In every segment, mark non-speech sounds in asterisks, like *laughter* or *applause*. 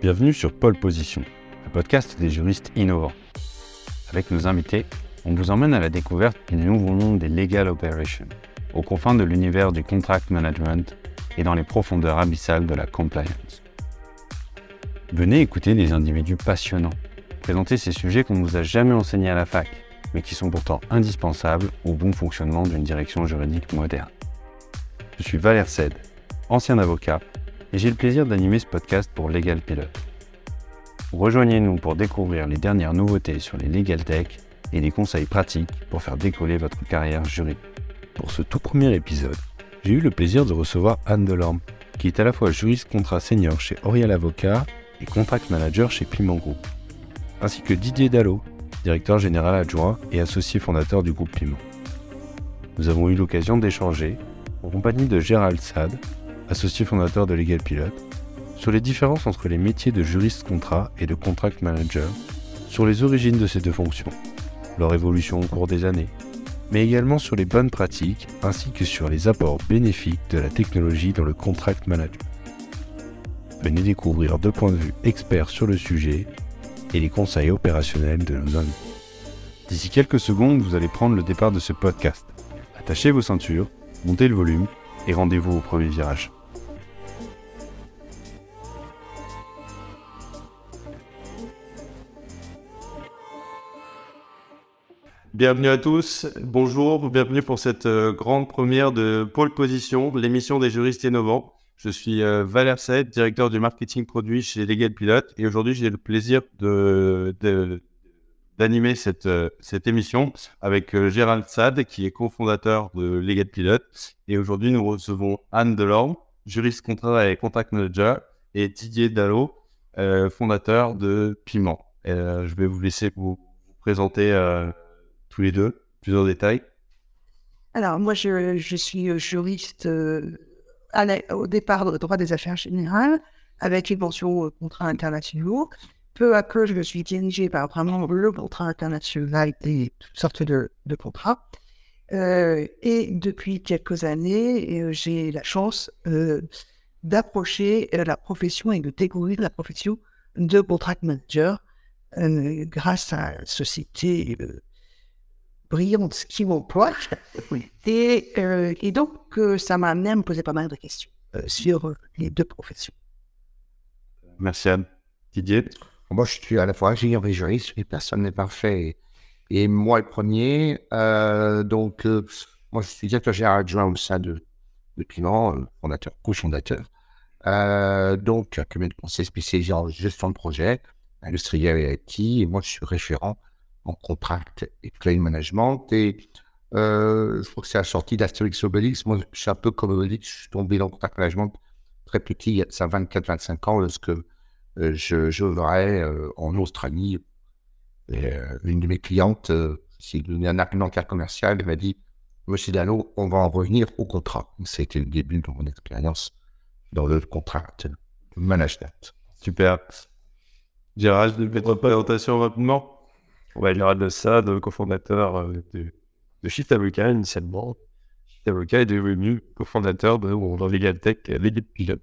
Bienvenue sur Pole Position, le podcast des juristes innovants. Avec nos invités, on vous emmène à la découverte du nouveau monde des legal operations, aux confins de l'univers du contract management et dans les profondeurs abyssales de la compliance. Venez écouter des individus passionnants, présenter ces sujets qu'on ne vous a jamais enseignés à la fac, mais qui sont pourtant indispensables au bon fonctionnement d'une direction juridique moderne. Je suis Valère Sed, ancien avocat, et j'ai le plaisir d'animer ce podcast pour Legal Pilot. Rejoignez-nous pour découvrir les dernières nouveautés sur les legal tech et des conseils pratiques pour faire décoller votre carrière juridique. Pour ce tout premier épisode, j'ai eu le plaisir de recevoir Anne Delorme, qui est à la fois juriste contrat senior chez Oriel Avocat et contract manager chez Piment Group, ainsi que Didier Dallot, directeur général adjoint et associé fondateur du groupe Piment. Nous avons eu l'occasion d'échanger, en compagnie de Gérald Sade, associé fondateur de Legal Pilot, sur les différences entre les métiers de juriste contrat et de contract manager, sur les origines de ces deux fonctions, leur évolution au cours des années, mais également sur les bonnes pratiques ainsi que sur les apports bénéfiques de la technologie dans le contract management. Venez découvrir deux points de vue experts sur le sujet et les conseils opérationnels de nos invités. D'ici quelques secondes, vous allez prendre le départ de ce podcast. Attachez vos ceintures, montez le volume et rendez-vous au premier virage. Bienvenue à tous, bonjour, bienvenue pour cette euh, grande première de Pôle Position, l'émission des juristes innovants. Je suis euh, Valère directeur du marketing produit chez Legal Pilot et aujourd'hui j'ai le plaisir de, d'animer cette, euh, cette émission avec Gérald Sad qui est cofondateur de Legal Pilot et aujourd'hui nous recevons Anne Delorme, juriste contrat et contact manager et Didier Dallot, fondateur de Piment. je vais vous laisser vous présenter tous les deux, plusieurs détails Alors, moi, je, suis euh, juriste euh, au départ de droit des affaires générales, avec une mention euh, contrat internationaux. Peu à peu, je me suis dirigé par vraiment le contrat international et toutes sortes de, contrats. et depuis quelques années, j'ai la chance d'approcher la profession et de découvrir la profession de contract manager grâce à la société brillante qui m'emploie. *laughs* Oui. Et, euh, et, donc, euh, ça m'a amené à me poser pas mal de questions euh, sur les deux professions. Merci Anne. Didier? Moi, je suis à la fois ingénieur et juriste, et personne n'est parfait. Et moi, le premier, donc, moi, je suis directeur général adjoint au sein de, de Piment, fondateur, co-fondateur. donc, un cabinet de conseil spécialisé en gestion de projet, industriel et IT, et moi, je suis référent en contract et claim management. Et euh, je crois que c'est la sortie d'Astérix Obélix. Moi, je suis un peu comme Obélix. Je suis tombé dans le contract management très petit, il y a 24-25 ans, lorsque euh, je, je euh, en Australie. Et, une de mes clientes s'est donné un argument commercial. Elle m'a dit Monsieur Dano, on va en revenir au contrat. C'était le début de mon expérience dans le contract management. Super. Gérald, votre présentation rapidement Gérald de Sade, cofondateur euh, de, de Shift Avocat initialement. Shift Avocat est devenu cofondateur de mon Legal Tech, euh, Legal Pilot.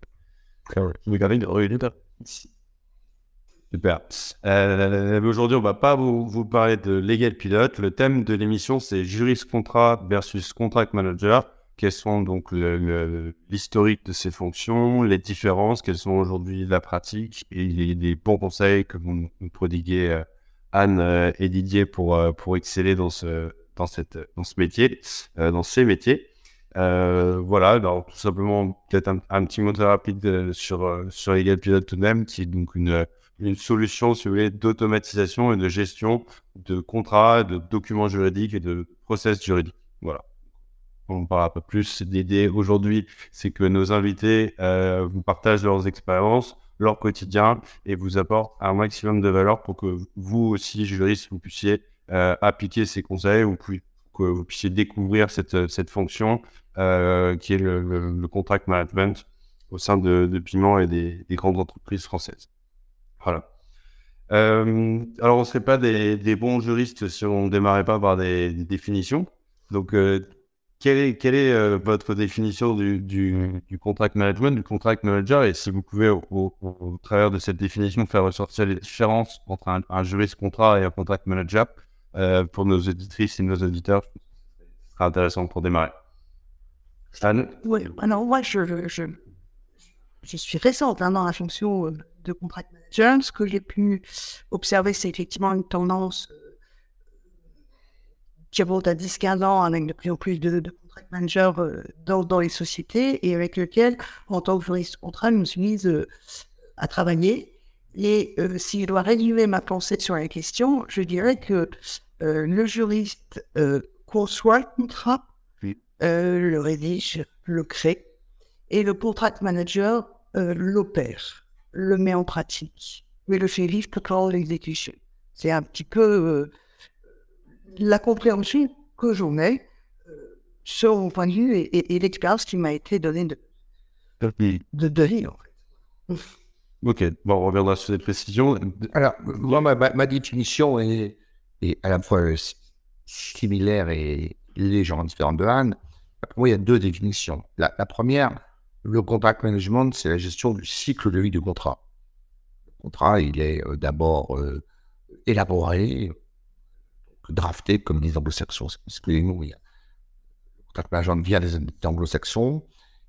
Regardez de ici. Super. Euh, Aujourd'hui, on va pas vous, parler de Legal Pilot. Le thème de l'émission, c'est juriste contrat versus contract manager. Quels sont donc l'historique de ces fonctions, les différences, quelles sont aujourd'hui la pratique et les, les, bons conseils que vous nous prodiguez euh, Anne euh, et Didier pour, euh, pour exceller dans ce, dans cette, dans ce métier, euh, dans ces métiers. voilà, alors tout simplement peut-être un, petit mot rapide sur, sur Legal Pilot tout même, qui est donc une, une solution, si vous voulez, d'automatisation et de gestion de contrats, de documents juridiques et de process juridiques. Voilà. On en parle un peu plus. L'idée aujourd'hui, c'est que nos invités vous partagent leurs expériences, leur quotidien et vous apporte un maximum de valeur pour que vous aussi, juristes, vous puissiez euh, appliquer ces conseils, ou que vous puissiez découvrir cette, cette fonction euh, qui est le, contract management au sein de, de Piment et des, des, grandes entreprises françaises. Voilà. Euh, alors, on ne serait pas des, des, bons juristes si on ne démarrait pas par des, des définitions. Donc, quelle est, euh, votre définition du, du, contract management, du contract manager? Et si vous pouvez, au, travers de cette définition, faire ressortir les différences entre un, un juriste contrat et un contract manager euh, pour nos auditrices et nos auditeurs, ce sera intéressant pour démarrer. Anne? Oui, alors moi, je, je, je suis récente hein, dans la fonction euh, de contract manager. Ce que j'ai pu observer, c'est effectivement une tendance qui remonte à 10-15 ans avec de plus en plus de, de contract managers euh, dans, dans, les sociétés et avec lequel, en tant que juriste contrat, je me suis mise euh, à travailler. Et euh, si je dois résumer ma pensée sur la question, je dirais que euh, le juriste euh, conçoit le contrat, oui. le rédige, le crée, et le contract manager l'opère, le met en pratique, mais le fait vivre tout l'exécution. C'est un petit peu la compréhension que j'en ai euh, sur mon point de vue et, et, et l'expérience qui m'a été donnée de, de, de vie, en fait. *laughs* Ok, bon, on reviendra sur cette précision. Alors, moi, ma, ma définition est, est, à la fois similaire et légèrement différente de Anne. Pour moi, il y a deux définitions. La, la première, le contract management, c'est la gestion du cycle de vie du contrat. Le contrat, il est euh, d'abord euh, élaboré, drafté comme les anglo-saxons. Excusez-nous, il y a vient des, anglo-saxons.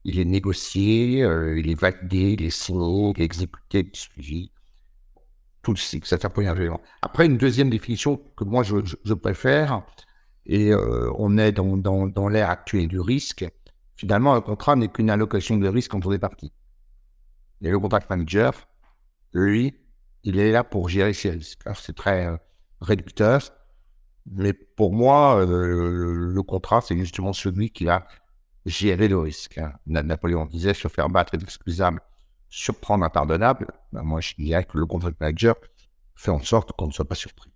Il est négocié, euh, il est validé, il est signé, il est exécuté. Tout le cycle, c'est un premier élément. Après, une deuxième définition que moi je, préfère, et euh, on est dans, l'ère actuelle du risque. Finalement, un contrat n'est qu'une allocation de risque entre des parties. Et le contract manager, lui, il est là pour gérer ces risques. C'est très euh, réducteur, mais pour moi, euh, le, contrat, c'est justement celui qui a géré le risque. Hein. Napoléon disait se faire battre est excusable, surprendre impardonnable. Ben, moi, je dirais que le contract manager fait en sorte qu'on ne soit pas surpris.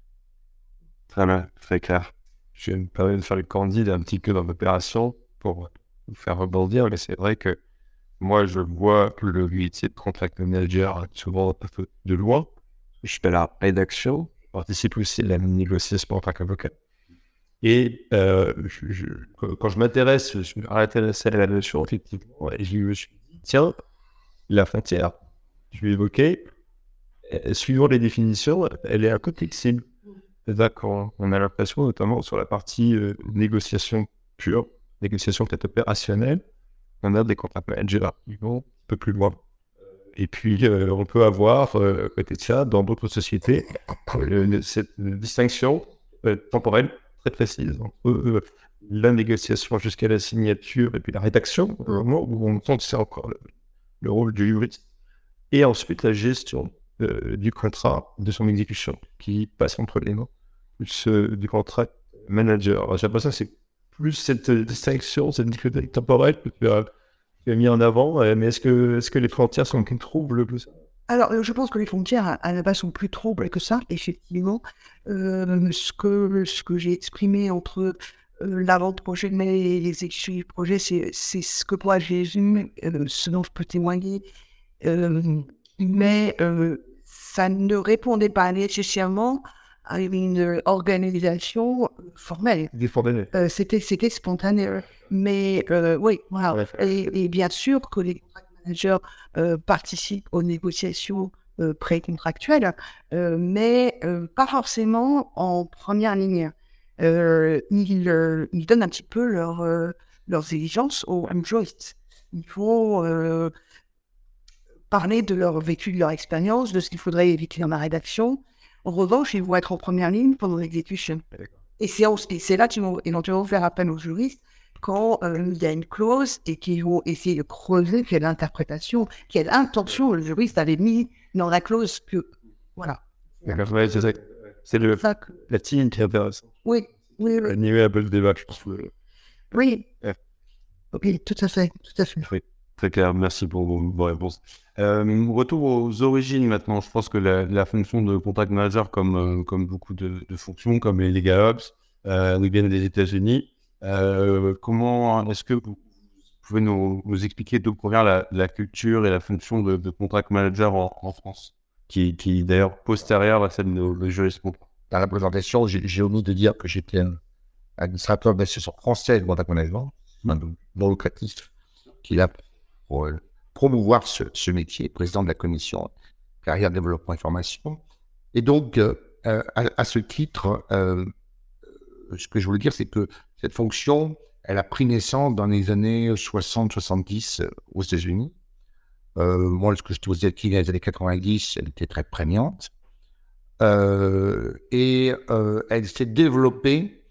Très bien, très clair. Je vais me permettre de faire le candide un petit peu dans l'opération pour vous faire rebondir, mais c'est vrai que moi, je vois que le métier de contract manager souvent un peu de loin. Je fais la rédaction, participe aussi à la négociation en tant qu'avocat. Et euh, quand je m'intéresse, je suis intéressé à la notion, effectivement, et je me suis dit, tiens, la frontière, je vais évoquer, euh, suivant les définitions, elle est un peu flexible. D'accord, on a l'impression, notamment sur la partie euh, négociation pure, négociation peut-être opérationnelle, on a des contrats managers qui vont un peu plus loin. Et puis, euh, on peut avoir, euh, peut-être ça, dans d'autres sociétés, euh, cette distinction temporelle très précise entre la négociation jusqu'à la signature et puis la rédaction, au moment où on que c'est encore le, le, rôle du juriste, et ensuite la gestion du contrat, de son exécution, qui passe entre les mains du contrat manager. J'ai l'impression que c'est plus cette distinction, cette distinction temporelle as mis en avant. Euh, mais est-ce que, est-ce que les frontières sont plus troubles que alors, je pense que les frontières à la base sont plus troubles que ça, effectivement. Euh, ce que, ce que j'ai exprimé entre euh, l'avant-projet et l'exécution du projet, c'est, ce que moi j'ai vu, euh, ce dont je peux témoigner. Euh, mais ça ne répondait pas nécessairement à une organisation formelle. Euh, c'était, c'était spontané. Mais euh, oui, voilà. Et, et, bien sûr que les managers euh, participent aux négociations euh, pré-contractuelles, euh, mais euh, pas forcément en première ligne. ils, ils donnent un petit peu leur, leurs exigences aux juristes. Il faut parler de leur vécu, de leur expérience, de ce qu'il faudrait éviter dans la rédaction. En revanche, ils vont être en première ligne pendant l'exécution. Et c'est là qu'ils vont éventuellement faire appel aux juristes quand euh, il y a une clause et qu'ils vont essayer de creuser quelle interprétation, quelle intention le juriste avait mis dans la clause que. Voilà. C'est le, que... la team qui est intéressante. Oui, oui, oui. Animer un peu le débat, je pense. Oui. Oui, tout à fait, tout à fait. Oui, très clair. Merci pour vos, vos réponses. Euh, retour aux origines maintenant. Je pense que la, la fonction de contract manager, comme, euh, comme beaucoup de, de, fonctions, comme les legal ops, euh, nous viennent des États-Unis. Euh, comment est-ce que vous pouvez nous, nous expliquer d'où provient la, la, culture et la fonction de, de contract manager en, en France, qui, qui d'ailleurs postérieure à celle de, de juriste Dans la présentation, j'ai omis de dire que j'étais un administrateur d'association française de contract management. non lucratif qu'il a pour euh, promouvoir ce, métier, président de la commission carrière, développement et formation. Et donc, euh, à, ce titre, euh, ce que je voulais dire, c'est que cette fonction, elle a pris naissance dans les années 60-70 aux États-Unis. Euh, moi, lorsque j'étais aux États-Unis dans les années 90, elle était très prégnante. Euh, et euh, elle s'est développée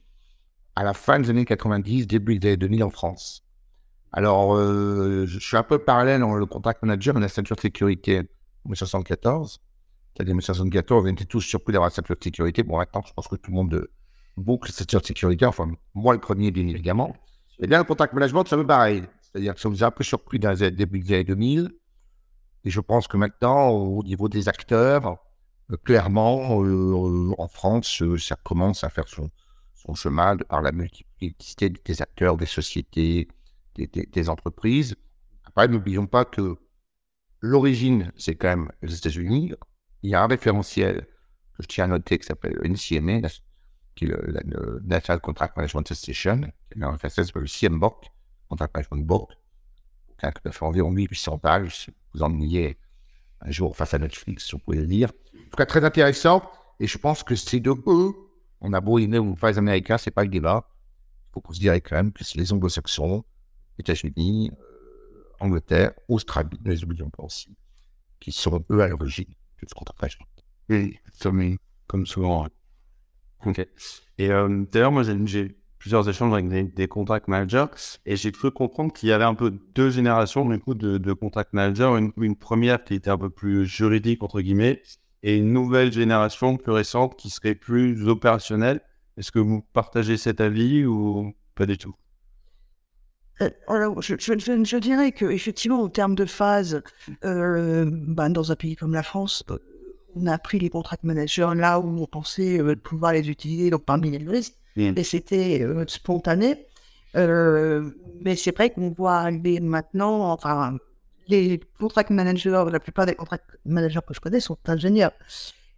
à la fin des années 90, début des années 2000 en France. Alors, euh, je suis un peu parallèle dans le contract manager et la ceinture de sécurité en 1974. C'est-à-dire en 1974, on était tous surpris d'avoir la ceinture de sécurité. Bon, maintenant, je pense que tout le monde boucle la ceinture de sécurité. Enfin, moi, le premier, bien évidemment. Et là, le contract management, c'est un peu pareil. C'est-à-dire que ça vous a un peu surpris dans les début des années 2000. Et je pense que maintenant, au niveau des acteurs, euh, clairement, euh, en France, euh, ça commence à faire son, son chemin de par la multiplicité des acteurs, des sociétés, des, entreprises. Après, n'oublions pas que l'origine, c'est quand même les États-Unis. Il y a un référentiel que je tiens à noter qui s'appelle NCMA, qui est le, National Contract Management Association, qui est un référentiel le CMBOK, Contract Management Book, qui a fait environ 1800 pages. Si vous ennuyez un jour face à Netflix, vous pouvez le lire. En tout cas, très intéressant. Et je pense que c'est de eux. On a beau aimer ou pas les Américains, c'est pas le débat. Il faut considérer quand même que c'est les Anglo-Saxons, États-Unis, euh, Angleterre, Australie, ne les oublions pas aussi, qui sont eux à l'origine de ce contrat Oui, comme souvent. Ok. Et euh, d'ailleurs, moi, j'ai plusieurs échanges avec des, contract managers et j'ai cru comprendre qu'il y avait un peu deux générations du coup, de, contract managers. Une, une, première qui était un peu plus juridique, entre guillemets, et une nouvelle génération plus récente qui serait plus opérationnelle. Est-ce que vous partagez cet avis ou pas du tout? Alors, je, je, je, dirais que effectivement, en termes de phase, euh, ben, dans un pays comme la France, on a pris les contract managers là où on pensait euh, pouvoir les utiliser, donc parmi les mmh. et c'était euh, spontané. Euh, mais c'est vrai qu'on voit arriver maintenant, enfin, les contract managers, la plupart des contract managers que je connais sont ingénieurs.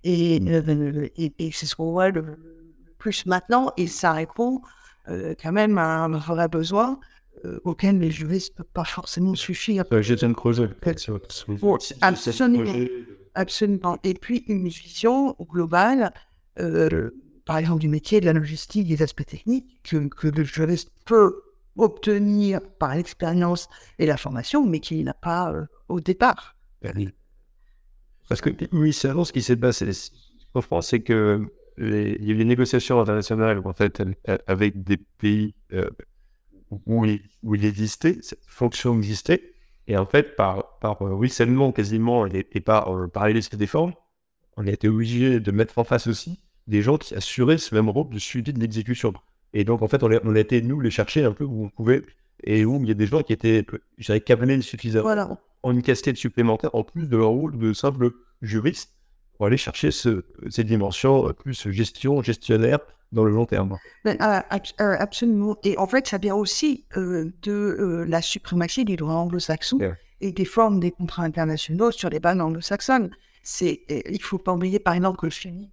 Et, mmh. et, et c'est ce qu'on voit le plus maintenant, et ça répond quand même à un vrai besoin euh, auquel les juristes ne peuvent pas forcément suffire. J'ai un creuset. Absolument. Absolument. Et puis une vision globale, euh, par exemple du métier, de la logistique, des aspects techniques, que, que le juriste peut obtenir par l'expérience et la formation, mais qu'il n'a pas euh, au départ. Parce que oui, c'est ce qui s'est passé en France, c'est que les, il y a eu des négociations internationales en fait avec des pays euh, où, il, où il existait, cette fonction existait, et en fait, par, par euh, ruissellement quasiment et, et par, euh, par des formes, on a été obligé de mettre en face aussi des gens qui assuraient ce même rôle de suivi de l'exécution. Et donc, en fait, on a, on a, été, nous, les chercher un peu où on pouvait, et où il y a des gens qui étaient, je dirais, suffisamment voilà. en une casquette supplémentaire, en plus de leur rôle de simple juriste, pour aller chercher ce, ces dimensions euh, plus gestion, gestionnaire, dans le long terme. Ben, euh, euh, absolument. Et en fait, ça vient aussi euh, de euh, la suprématie du droit anglo-saxon yeah. et des formes des contrats internationaux sur les bases anglo-saxonnes. C'est, il faut pas oublier, par exemple, que le FUNIC,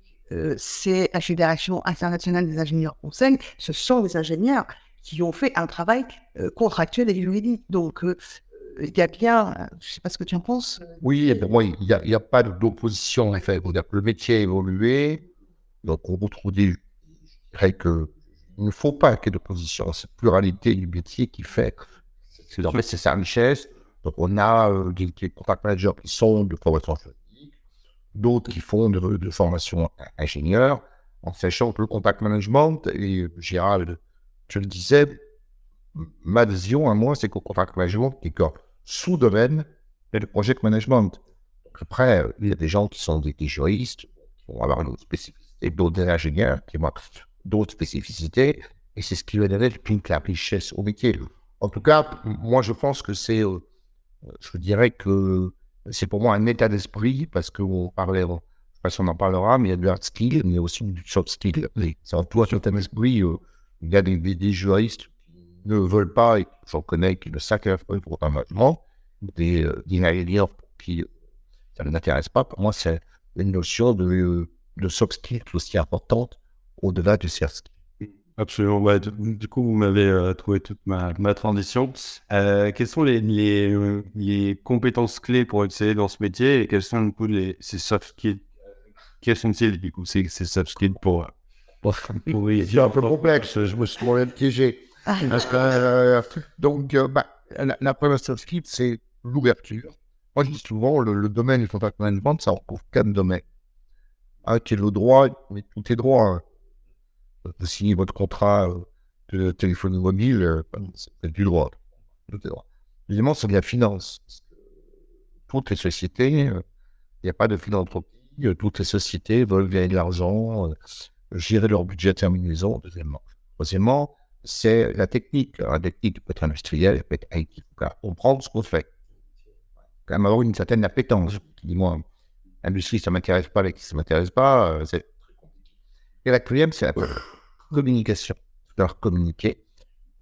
c'est la Fédération internationale des ingénieurs conseils. Ce sont des ingénieurs qui ont fait un travail contractuel et juridique. Donc, y a bien, je ne sais pas ce que tu en penses. Oui, ben, moi, il n'y a, pas d'opposition. Le métier a évolué. Donc, on retrouve des dirais que il ne faut pas qu'il y ait d'opposition. Cette pluralité du métier qui fait, c'est en fait c'est sa richesse. Donc on a euh, des, des contact managers qui sont de formation juridique, d'autres qui font de, formation ingénieur, en sachant que le contact management, et Gérald, je le disais, ma vision à moi, c'est qu'au contact management, qui est sous-domaine, et le project management. Après, il y a des gens qui sont des, des juristes, qui vont avoir une spécificité, d'autres ingénieurs, qui vont d'autres spécificités, et c'est ce qui va donner la richesse au métier. En tout cas, moi, je pense que c'est, euh, je dirais que c'est pour moi un état d'esprit, parce qu'on en parlera, mais il y a du hard skill, mais aussi du soft skill. C'est en tout un état d'esprit, euh, il y a des, des, juristes ne veulent pas, et j'en connais, qui ne sacrifient pas pour un logement, des, euh, des ingénieurs qui ça ne m'intéresse pas. Pour moi, c'est une notion de, de soft skill aussi importante au-delà du CERSC. Absolument. Ouais, du, coup, vous m'avez euh, trouvé toute ma, ma transition. Euh, quelles sont les, les, euh, les compétences clés pour exceller dans ce métier et quels sont du coup les, ces soft skills? Quels sont-ils du coup ces, ces soft skills pour, pour, pour C'est un peu complexe, je me suis moi-même piégé. Que, euh, donc, euh, bah, la, la première soft c'est l'ouverture. Moi, je dis souvent, le, domaine du contact management, ça recouvre quatre domaines. Un qui est le droit, mais tout est droit. hein. Vous signez votre contrat euh, de téléphonie mobile, euh, c'est du droit. Tout est droit. Deuxièmement, c'est de la finance. Toutes les sociétés, euh, il n'y a pas de philanthropie, euh, toutes les sociétés veulent gagner de l'argent, euh, gérer leur budget terminaison, deuxièmement. Troisièmement, c'est la technique. La technique peut être industrielle, elle peut être IT. Comprendre ce qu'on fait. Quand même avoir une certaine appétence. Dis-moi, l'industrie, ça m'intéresse pas, l'équipe, ça m'intéresse pas, euh. Et la quatrième, c'est la communication. Savoir communiquer.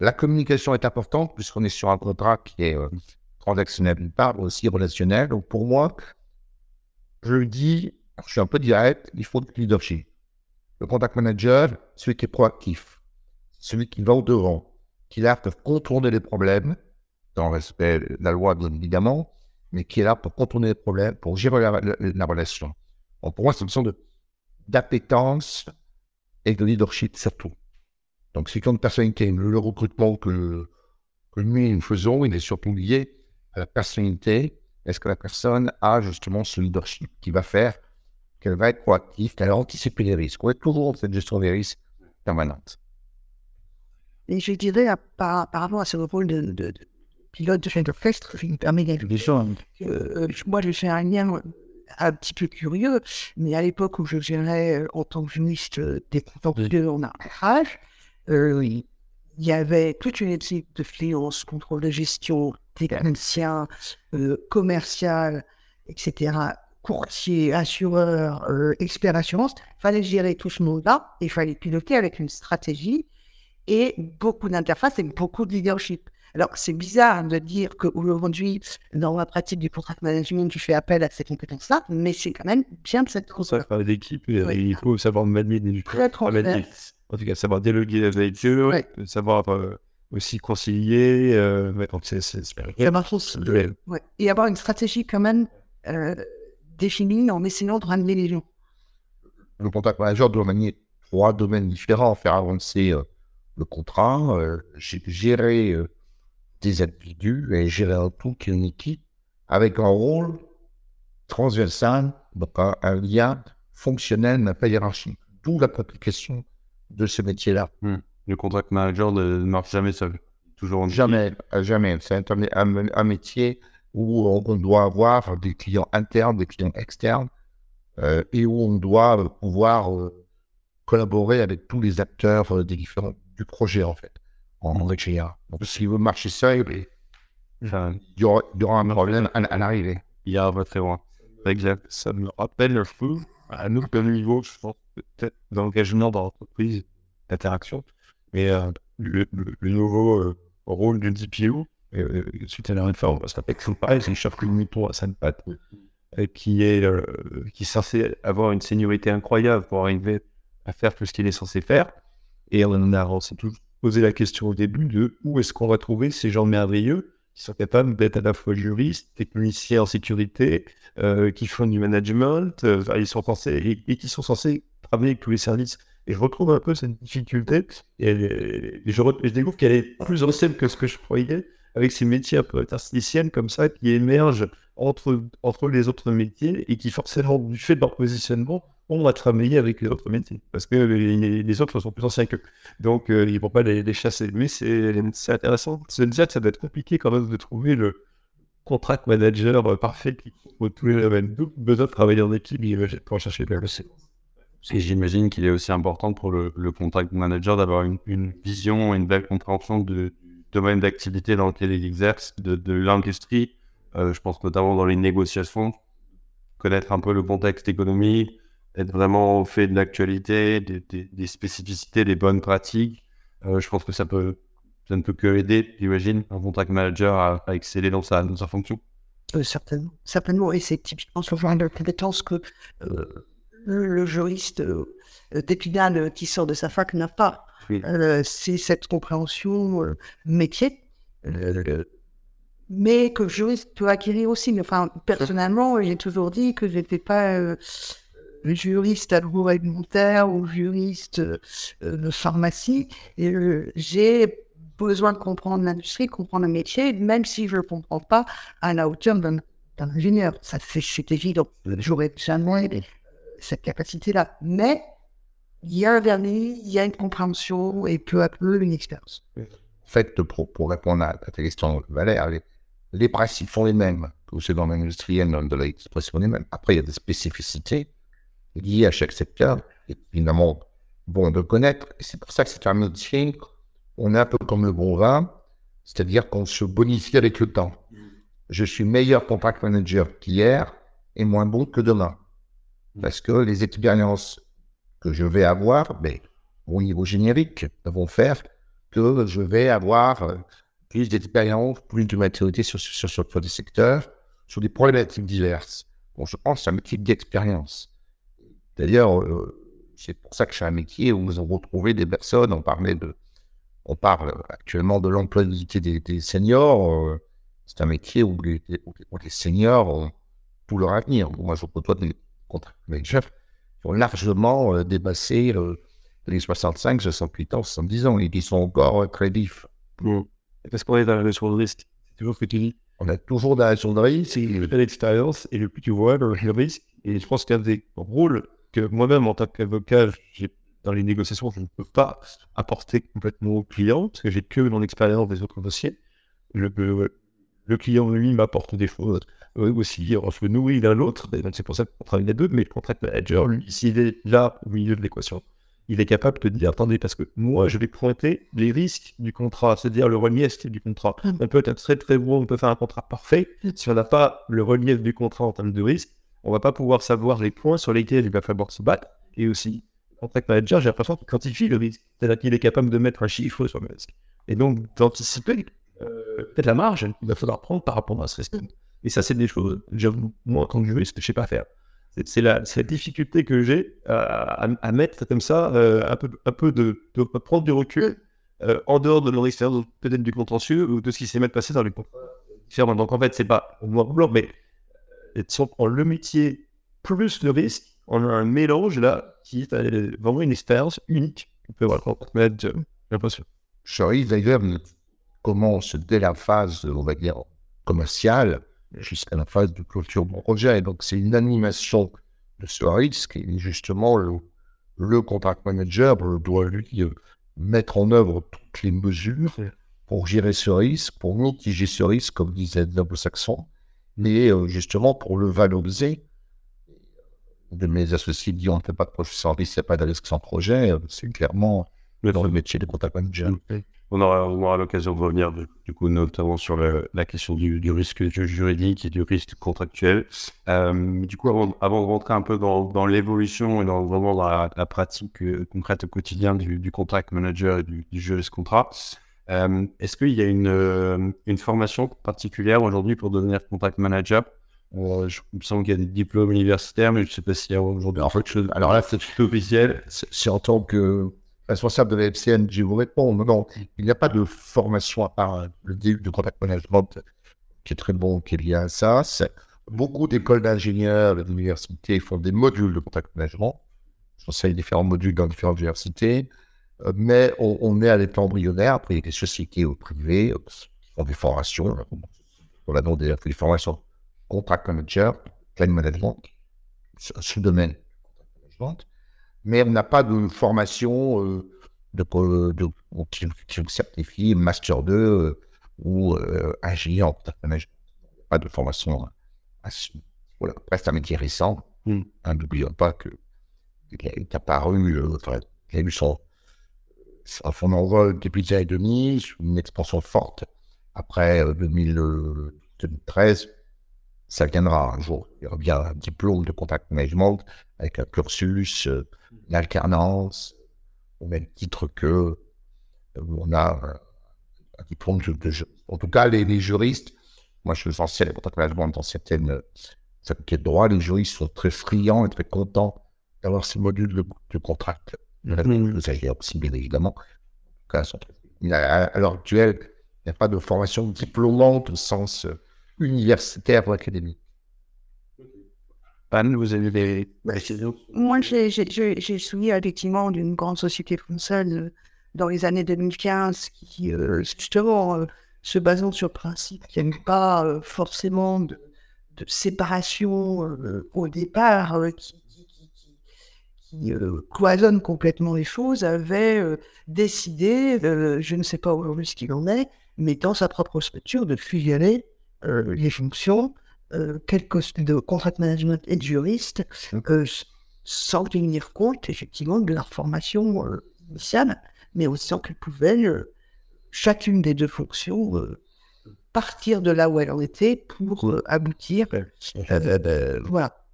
La communication est importante puisqu'on est sur un contrat qui est euh, transactionnel d'une part, mais aussi relationnel. Donc pour moi, je dis, je suis un peu direct, il faut du leadership. Le contact manager, celui qui est proactif, celui qui va au devant, qui est là pour contourner les problèmes, dans le respect de la loi bien évidemment, mais qui est là pour contourner les problèmes, pour gérer la, la- la relation. Pour moi, c'est une sorte d'appétence et de leadership surtout. Donc c'est comme personnalité. Le, recrutement que, nous faisons, il est surtout lié à la personnalité. Est-ce que la personne a justement ce leadership qui va faire qu'elle va être proactive, qu'elle va anticiper les risques? On est toujours dans cette gestion des risques permanente. Et je dirais, à- par, par rapport à ce rôle de, de- de pilote de chef d'orchestre, je me permets euh, moi, je fais un lien un petit peu curieux, mais à l'époque où je gérais euh, en tant que juriste euh, des contentieux en arbitrage, euh, il y avait toute une équipe de freelance, contrôle de gestion, technicien, euh, commercial, etc., courtier, assureur, expert d'assurance. Il fallait gérer tout ce monde-là et il fallait piloter avec une stratégie et beaucoup d'interfaces et beaucoup de leadership. Alors, c'est bizarre de dire qu'aujourd'hui, dans la pratique du contract management, tu fais appel à ces compétences-là, mais c'est quand même bien de cette Ça chose. fait d'équipe et Ouais. il faut savoir manier des Très. En tout cas, savoir dialoguer avec eux, Ouais. savoir euh, aussi concilier. Euh, ouais, donc c'est ouais. Et avoir une stratégie quand même euh, définie en essayant de ramener les gens. Le contact manager doit manier trois domaines différents, faire avancer euh, le contrat, euh, gé- gérer euh, des individus et gérer un tout qui est une équipe avec un rôle transversal, donc un, lien fonctionnel, mais pas hiérarchique. D'où la complication de ce métier-là. Le contract manager ne marche jamais seul. Toujours en Jamais, euh, jamais. C'est un, un- un métier où on, doit avoir des clients internes, des clients externes, euh, et où on doit pouvoir euh, collaborer avec tous les acteurs euh, des différents du projet en fait, en, règle générale. Donc, si vous marchez seul, il y aura, il y aura un problème à, à l'arrivée. il y a pas très loin. Exact. Ça me rappelle un peu à un autre niveau, je pense, peut-être d'engagement dans l'entreprise, d'interaction. Mais euh, le, le- le nouveau euh, rôle du DPO, euh, suite à la réforme, ça s'appelle pareil, c'est le chef mettons à Sainte-Patte, euh, qui est, euh, qui est censé avoir une seniorité incroyable pour arriver à faire tout ce qu'il est censé faire. Et on, a, s'est tous posé la question au début de où est-ce qu'on va trouver ces gens merveilleux qui sont capables d'être à la fois juristes, techniciens en sécurité, euh, qui font du management, euh, ils sont censés, et, qui sont censés travailler avec tous les services. Et je retrouve un peu cette difficulté, et, je découvre qu'elle est plus ancienne que ce que je croyais, avec ces métiers un peu interstitiels comme ça, qui émergent entre, entre les autres métiers, et qui forcément, du fait de leur positionnement, on va travailler avec les autres métiers, parce que les, les autres sont plus anciens qu'eux. Donc, euh, ils ne vont pas les, chasser. Mais c'est c'est intéressant. Dire que ça doit être compliqué quand même de trouver le contract manager euh, parfait qui couvre tous les domaines. D'où besoin de travailler en équipe pour chercher le Et j'imagine qu'il est aussi important pour le, le contract manager d'avoir une, une vision, une belle compréhension du domaine d'activité dans lequel il exerce, de l'industrie. Euh, je pense notamment dans les négociations, connaître un peu le contexte économique, être vraiment au fait de l'actualité, des, des- des spécificités, des bonnes pratiques. Euh, je pense que ça peut, ça ne peut que aider, j'imagine, un contract manager à, à exceller dans sa, dans sa fonction. Euh, certainement, certainement. Et c'est typiquement ce genre de compétences que euh, le juriste d'Épinal qui sort de sa fac n'a pas. C'est cette compréhension métier, mais que le juriste peut acquérir aussi. Enfin, personnellement, j'ai toujours dit que je n'étais pas juriste agroalimentaire ou juriste de pharmacie. Et j'ai besoin de comprendre l'industrie, comprendre le métier, même si je ne comprends pas à la hauteur d'un ingénieur. Ça, c'est évident. J'aurais jamais cette capacité-là. Mais il y a un vernis, il y a une compréhension et peu à peu une expérience. En fait, pour, pour répondre à, ta question, Valère, les, principes sont les mêmes que c'est dans l'industrie de l'expression les mêmes. Après, il y a des spécificités liées à chaque secteur, et évidemment, bon de connaître. C'est pour ça que c'est un métier, on est un peu comme le bon vin, c'est-à-dire qu'on se bonifie avec le temps. Je suis meilleur contract manager qu'hier et moins bon que demain. Parce que les expériences que je vais avoir, mais au niveau générique, vont faire que je vais avoir plus d'expérience, plus de maturité sur, sur, sur, des secteurs, sur des problématiques diverses. Bon, je pense que un métier d'expérience. D'ailleurs, euh, c'est pour ça que c'est un métier où nous avons des personnes, on parlait de, on parle actuellement de l'employabilité des, seniors, euh, c'est un métier où les, seniors ont tout leur avenir. Moi, je côtoie des contrats chefs qui ont largement euh, dépassé euh, les 65, 68 ans, 70 ans et qui sont encore euh, créditifs. Parce qu'on est dans la de risque, c'est toujours que tu dis? On est toujours dans la notion de risque. C'est l'expérience et le plus tu vois le risque. Et je pense qu'un des rôles que moi-même, en tant qu'avocat, dans les négociations, je ne peux pas apporter complètement au client, parce que j'ai que mon expérience des autres dossiers. Le, le client, lui, m'apporte des choses aussi entre nous et l'un l'autre. C'est pour ça qu'on travaille les deux. Mais le contract manager, lui, s'il est là au milieu de l'équation, il est capable de dire attendez, parce que moi, je vais pointer les risques du contrat, c'est-à-dire le relief du contrat. Mm. On peut être très très bon, on peut faire un contrat parfait. Si on n'a pas le relief du contrat en termes de risque, on va pas pouvoir savoir les points sur lesquels il va falloir se battre. Et aussi, contract manager, j'ai l'impression qu'il quantifie le risque. C'est-à-dire qu'il est capable de mettre un chiffre sur le risque. Et donc, d'anticiper euh, peut-être la marge qu'il va falloir prendre par rapport à ce risque. Et ça, c'est des choses, moi, en tant que juriste, je ne sais pas faire. C'est la, la, difficulté que j'ai à, à, mettre comme ça, euh, un, peu, un peu de, prendre du recul euh, en dehors de mon expérience, peut-être du contentieux ou de ce qui s'est même passé dans les contrats Donc en fait, c'est pas au noir blanc, mais si on prend le métier plus le risque, on a un mélange là qui est vraiment une expérience unique. On peut voir j'ai l'impression. Charlie, d'ailleurs, commence dès la phase, on va dire, commerciale jusqu'à la phase de clôture de projet. Donc, c'est une animation de ce risque et justement, le, le contract manager doit lui euh, mettre en œuvre toutes les mesures pour gérer ce risque, pour mitiger ce risque, comme disait le saxon mais euh, justement pour le valoriser. De mes associés disent on ne fait pas de projet sans risque, il n'y a pas de risque sans projet. C'est clairement le métier des contract managers. On aura, l'occasion de revenir, du coup, notamment sur la question du, risque juridique et du risque contractuel. Euh, du coup, avant, de rentrer un peu dans, l'évolution et dans vraiment la, pratique euh, concrète au quotidien du, du contract manager et du, du juriste contrat, euh, est-ce qu'il y a une, formation particulière aujourd'hui pour devenir contract manager? Je me sens qu'il y a des diplômes universitaires, mais je ne sais pas s'il y a aujourd'hui. En fait, alors là, c'est officiel. C'est en tant que responsable de la FCN, je vous réponds. Non, il n'y a pas de formation à part le début de contact management qui est très bon, qui est lié à ça. Beaucoup d'écoles d'ingénieurs, d'universités font des modules de contact management. J'enseigne différents modules dans différentes universités. Euh, mais on, est à l'état embryonnaire. Après, il y a des sociétés privées euh, qui font des formations. On a donc des, formations contract manager, client management, ce domaine management mais on n'a pas de formation euh, de, de, qui, certifie Master 2 euh, ou euh, ingénieur. Pas de formation. Voilà. Après, c'est un métier récent. Mm. N'oublions pas qu'il est apparu, enfin, il a eu son, son envol depuis les années 2000, une expansion forte. Après 2013, ça viendra un jour. Il y aura bien un diplôme de contact management avec un cursus l'alternance, au même titre que euh, on a un diplôme de, jeu. En tout cas, les, juristes, moi je suis ancien contact management dans certaines facultés de droit, les juristes sont très friands et très contents d'avoir ces modules de, de contract. Vous avez aussi, bien évidemment. À l'heure actuelle, il n'y a pas de formation diplômante au sens euh, universitaire ou académique. Anne, vous avez des Moi, j'ai souvenir effectivement d'une grande société française euh, dans les années 2015 qui, euh, justement, se basant sur le principe qu'il n'y a pas forcément de, de séparation au départ qui, qui euh, cloisonne complètement les choses, avait euh, décidé, euh, je ne sais pas aujourd'hui ce qu'il en est, mais dans sa propre structure, de fusionner les fonctions, quelques de contract management et de juriste, sans tenir compte effectivement de leur formation initiale, mais aussi qu'elles pouvaient, chacune des deux fonctions, partir de là où elles en étaient pour aboutir. voilà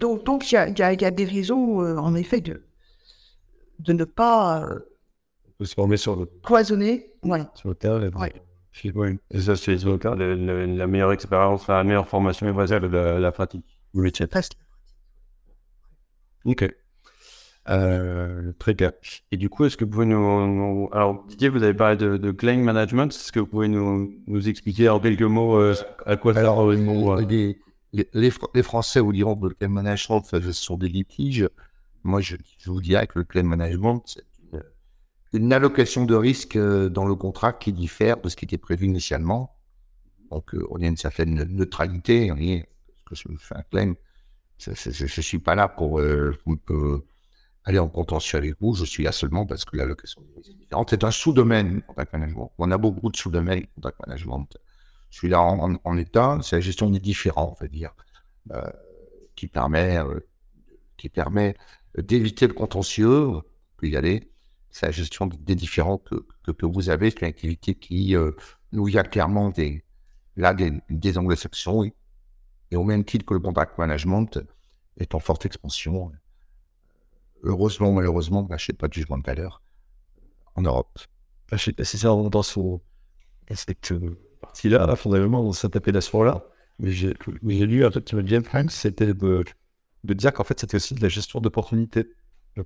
donc, il y, a, des raisons, euh, en effet, de, de ne pas euh, se former sur le... cloisonner. Sur le terrain. Oui. Et ça, c'est le cas. La, meilleure expérience, la meilleure formation est basée la, la pratique. Oui, Ok. Euh, très clair. Et du coup, est-ce que vous pouvez nous, Alors, Didier, vous avez parlé de, de claim management. Est-ce que vous pouvez nous, nous expliquer en quelques mots à quoi ça Alors, des, les, Français vous diront que le claim management, ce sont des litiges. Moi, je, vous dirais que le claim management, c'est une, allocation de risque euh, dans le contrat qui diffère de ce qui était prévu initialement. Donc, euh, on a une certaine neutralité. On ce que je fais un claim, je ne suis pas là pour, euh, aller en contentieux avec vous. Je suis là seulement parce que l'allocation de risque est différente. C'est un sous-domaine du contract management. On a beaucoup de sous-domaines du contract management. Celui-là en, état, c'est la gestion des différents, on va dire, euh, qui permet, euh, qui permet d'éviter le contentieux. On peut y aller. C'est la gestion des différents que, que, vous avez. C'est une activité qui euh, nous vient clairement des, là, des, anglo-saxons. Et, au même titre que le contract management est en forte expansion. Heureusement, malheureusement, bah, je sais pas de jugement de valeur en Europe. Bah, pas si ça dans son partie-là, fondamentalement, dans cette appellation-là. Mais j'ai lu un truc qui me vient, c'était de, de, dire qu'en fait, c'était aussi de la gestion d'opportunités. Le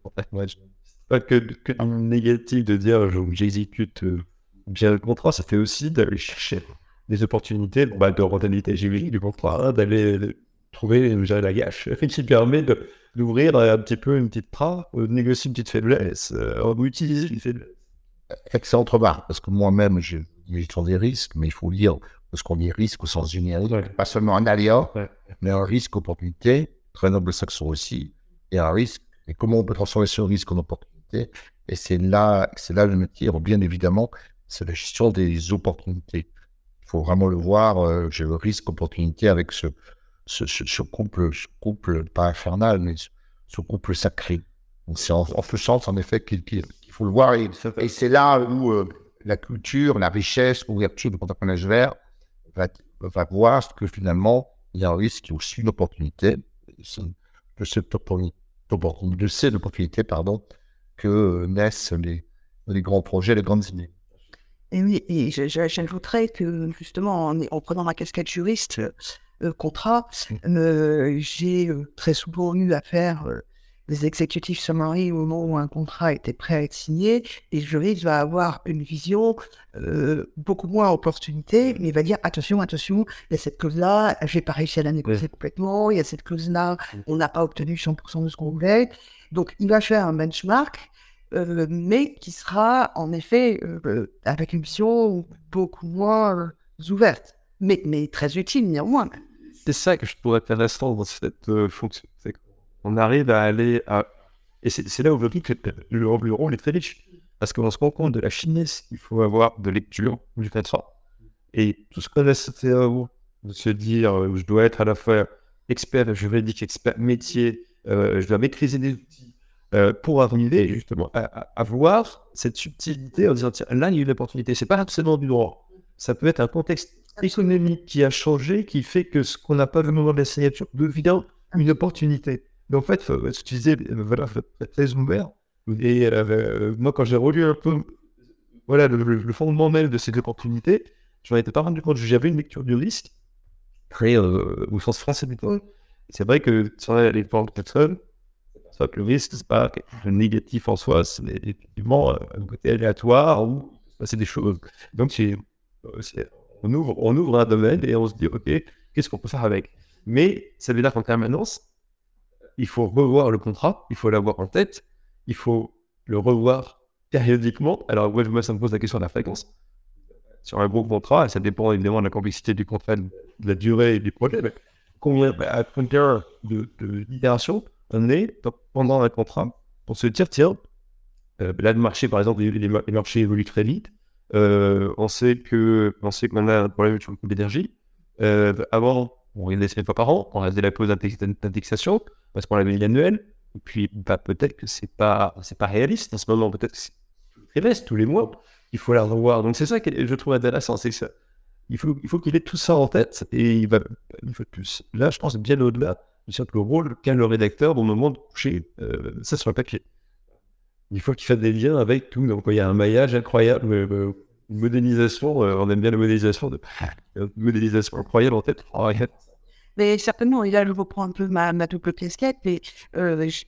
pas que, que un négatif de dire j'exécute euh, bien le contrat, ça fait aussi d'aller chercher des opportunités bah, de rentabilité juridique du contrat, hein, d'aller trouver la gâche *laughs* qui permet d'ouvrir un petit peu une petite trappe, de négocier une petite faiblesse, euh, utiliser une faiblesse. Excellente remarque, parce que moi-même, j'ai des risques, mais il faut lire ce qu'on dit risque au sens générique, pas seulement un aléa, mais un risque opportunité, très noble saxon aussi, et un risque, et comment on peut transformer ce risque en opportunité, et c'est là, c'est là le métier, bien évidemment, c'est la gestion des opportunités. Il faut vraiment le voir, euh, j'ai le risque opportunité avec ce, couple, ce couple, pas infernal, mais ce, couple sacré. c'est en, ce sens, en effet, qu'il faut le voir, et, c'est là où euh, la culture, la richesse, l'ouverture du contact vert va, va voir que finalement, il y a un risque, il y a aussi une opportunité, de cette opportunité, de cette opportunité, pardon, que euh, naissent les, les grands projets, les grandes idées. Et oui, et j'ajouterais que justement, en, en, prenant ma casquette juriste, euh, contrat, mmh. euh, j'ai très souvent eu affaire les exécutifs summary au moment où un contrat était prêt à être signé, et le juriste va avoir une vision euh, beaucoup moins opportunité, mais il va dire attention, attention, il y a cette clause-là, j'ai pas réussi à la négocier complètement, il y a cette clause-là, on n'a pas obtenu 100% de ce qu'on voulait. Donc il va faire un benchmark, euh, mais qui sera en effet euh, avec une vision beaucoup moins ouverte, mais, mais très utile néanmoins. C'est ça que je trouve intéressant dans cette fonction on arrive à aller à. Et c'est là où je dis que le, rôle est très riche. Parce qu'on se rend compte de la finesse qu'il faut avoir de lecture du contrat. Et tout ce qu'on a cerveau de se dire, euh, je dois être à la fois expert juridique, expert métier, euh, je dois maîtriser des outils euh, pour arriver justement à, voir cette subtilité en disant, tiens, là, il y a une opportunité. C'est pas seulement du droit. Ça peut être un contexte économique qui a changé, qui fait que ce qu'on n'a pas vu au moment de la signature devient une opportunité. Mais en fait, ce que tu disais, voilà, très ouvert. Et euh, moi, quand j'ai relu un peu voilà, le, fondement même de cette opportunité, je m'en étais pas rendu compte. J'avais une lecture du risque, très, euh, au sens français du C'est vrai que sur les de personnes, soit que le risque, c'est pas quelque chose de négatif en soi, c'est effectivement euh, un côté aléatoire ou c'est des choses. Donc, euh, c'est- on, ouvre, on ouvre un domaine et on se dit, OK, qu'est-ce qu'on peut faire avec? Mais ça veut dire qu'en permanence, il faut revoir le contrat, il faut l'avoir en tête, il faut le revoir périodiquement. Alors, moi, ça me pose la question de la fréquence. Sur un gros contrat, ça dépend évidemment de la complexité du contrat, de la durée et du projet, mais combien, bah, à combien de, de on est pendant un contrat pour se dire, tiens, euh, là, le marché, par exemple, les, les mar- les marchés évoluent très vite. Euh, on sait que on qu'on a un problème sur le coût d'énergie. Euh, avant, on regardait cinq fois par an, on faisait la d'index- d'indexation parce qu'on avait l'annuel. Et puis, bah, peut-être que c'est pas c'est pas réaliste en ce moment. Peut-être que c'est trimestres, tous les mois, il faut la revoir. Donc c'est ça que je trouve intéressant, c'est ça, il faut il faut qu'il ait tout ça en tête et il va une fois de plus. Là, je pense bien au-delà du simple rôle qu'a le rédacteur au moment de coucher euh, ça sur le papier. Il faut qu'il fasse des liens avec tout. Donc, il y a un maillage incroyable, euh, euh, une modélisation. on aime bien la modélisation. De... *laughs* Une modélisation incroyable en tête. Oh. Mais certainement, et là, je reprends un peu ma, ma double casquette, mais euh, je-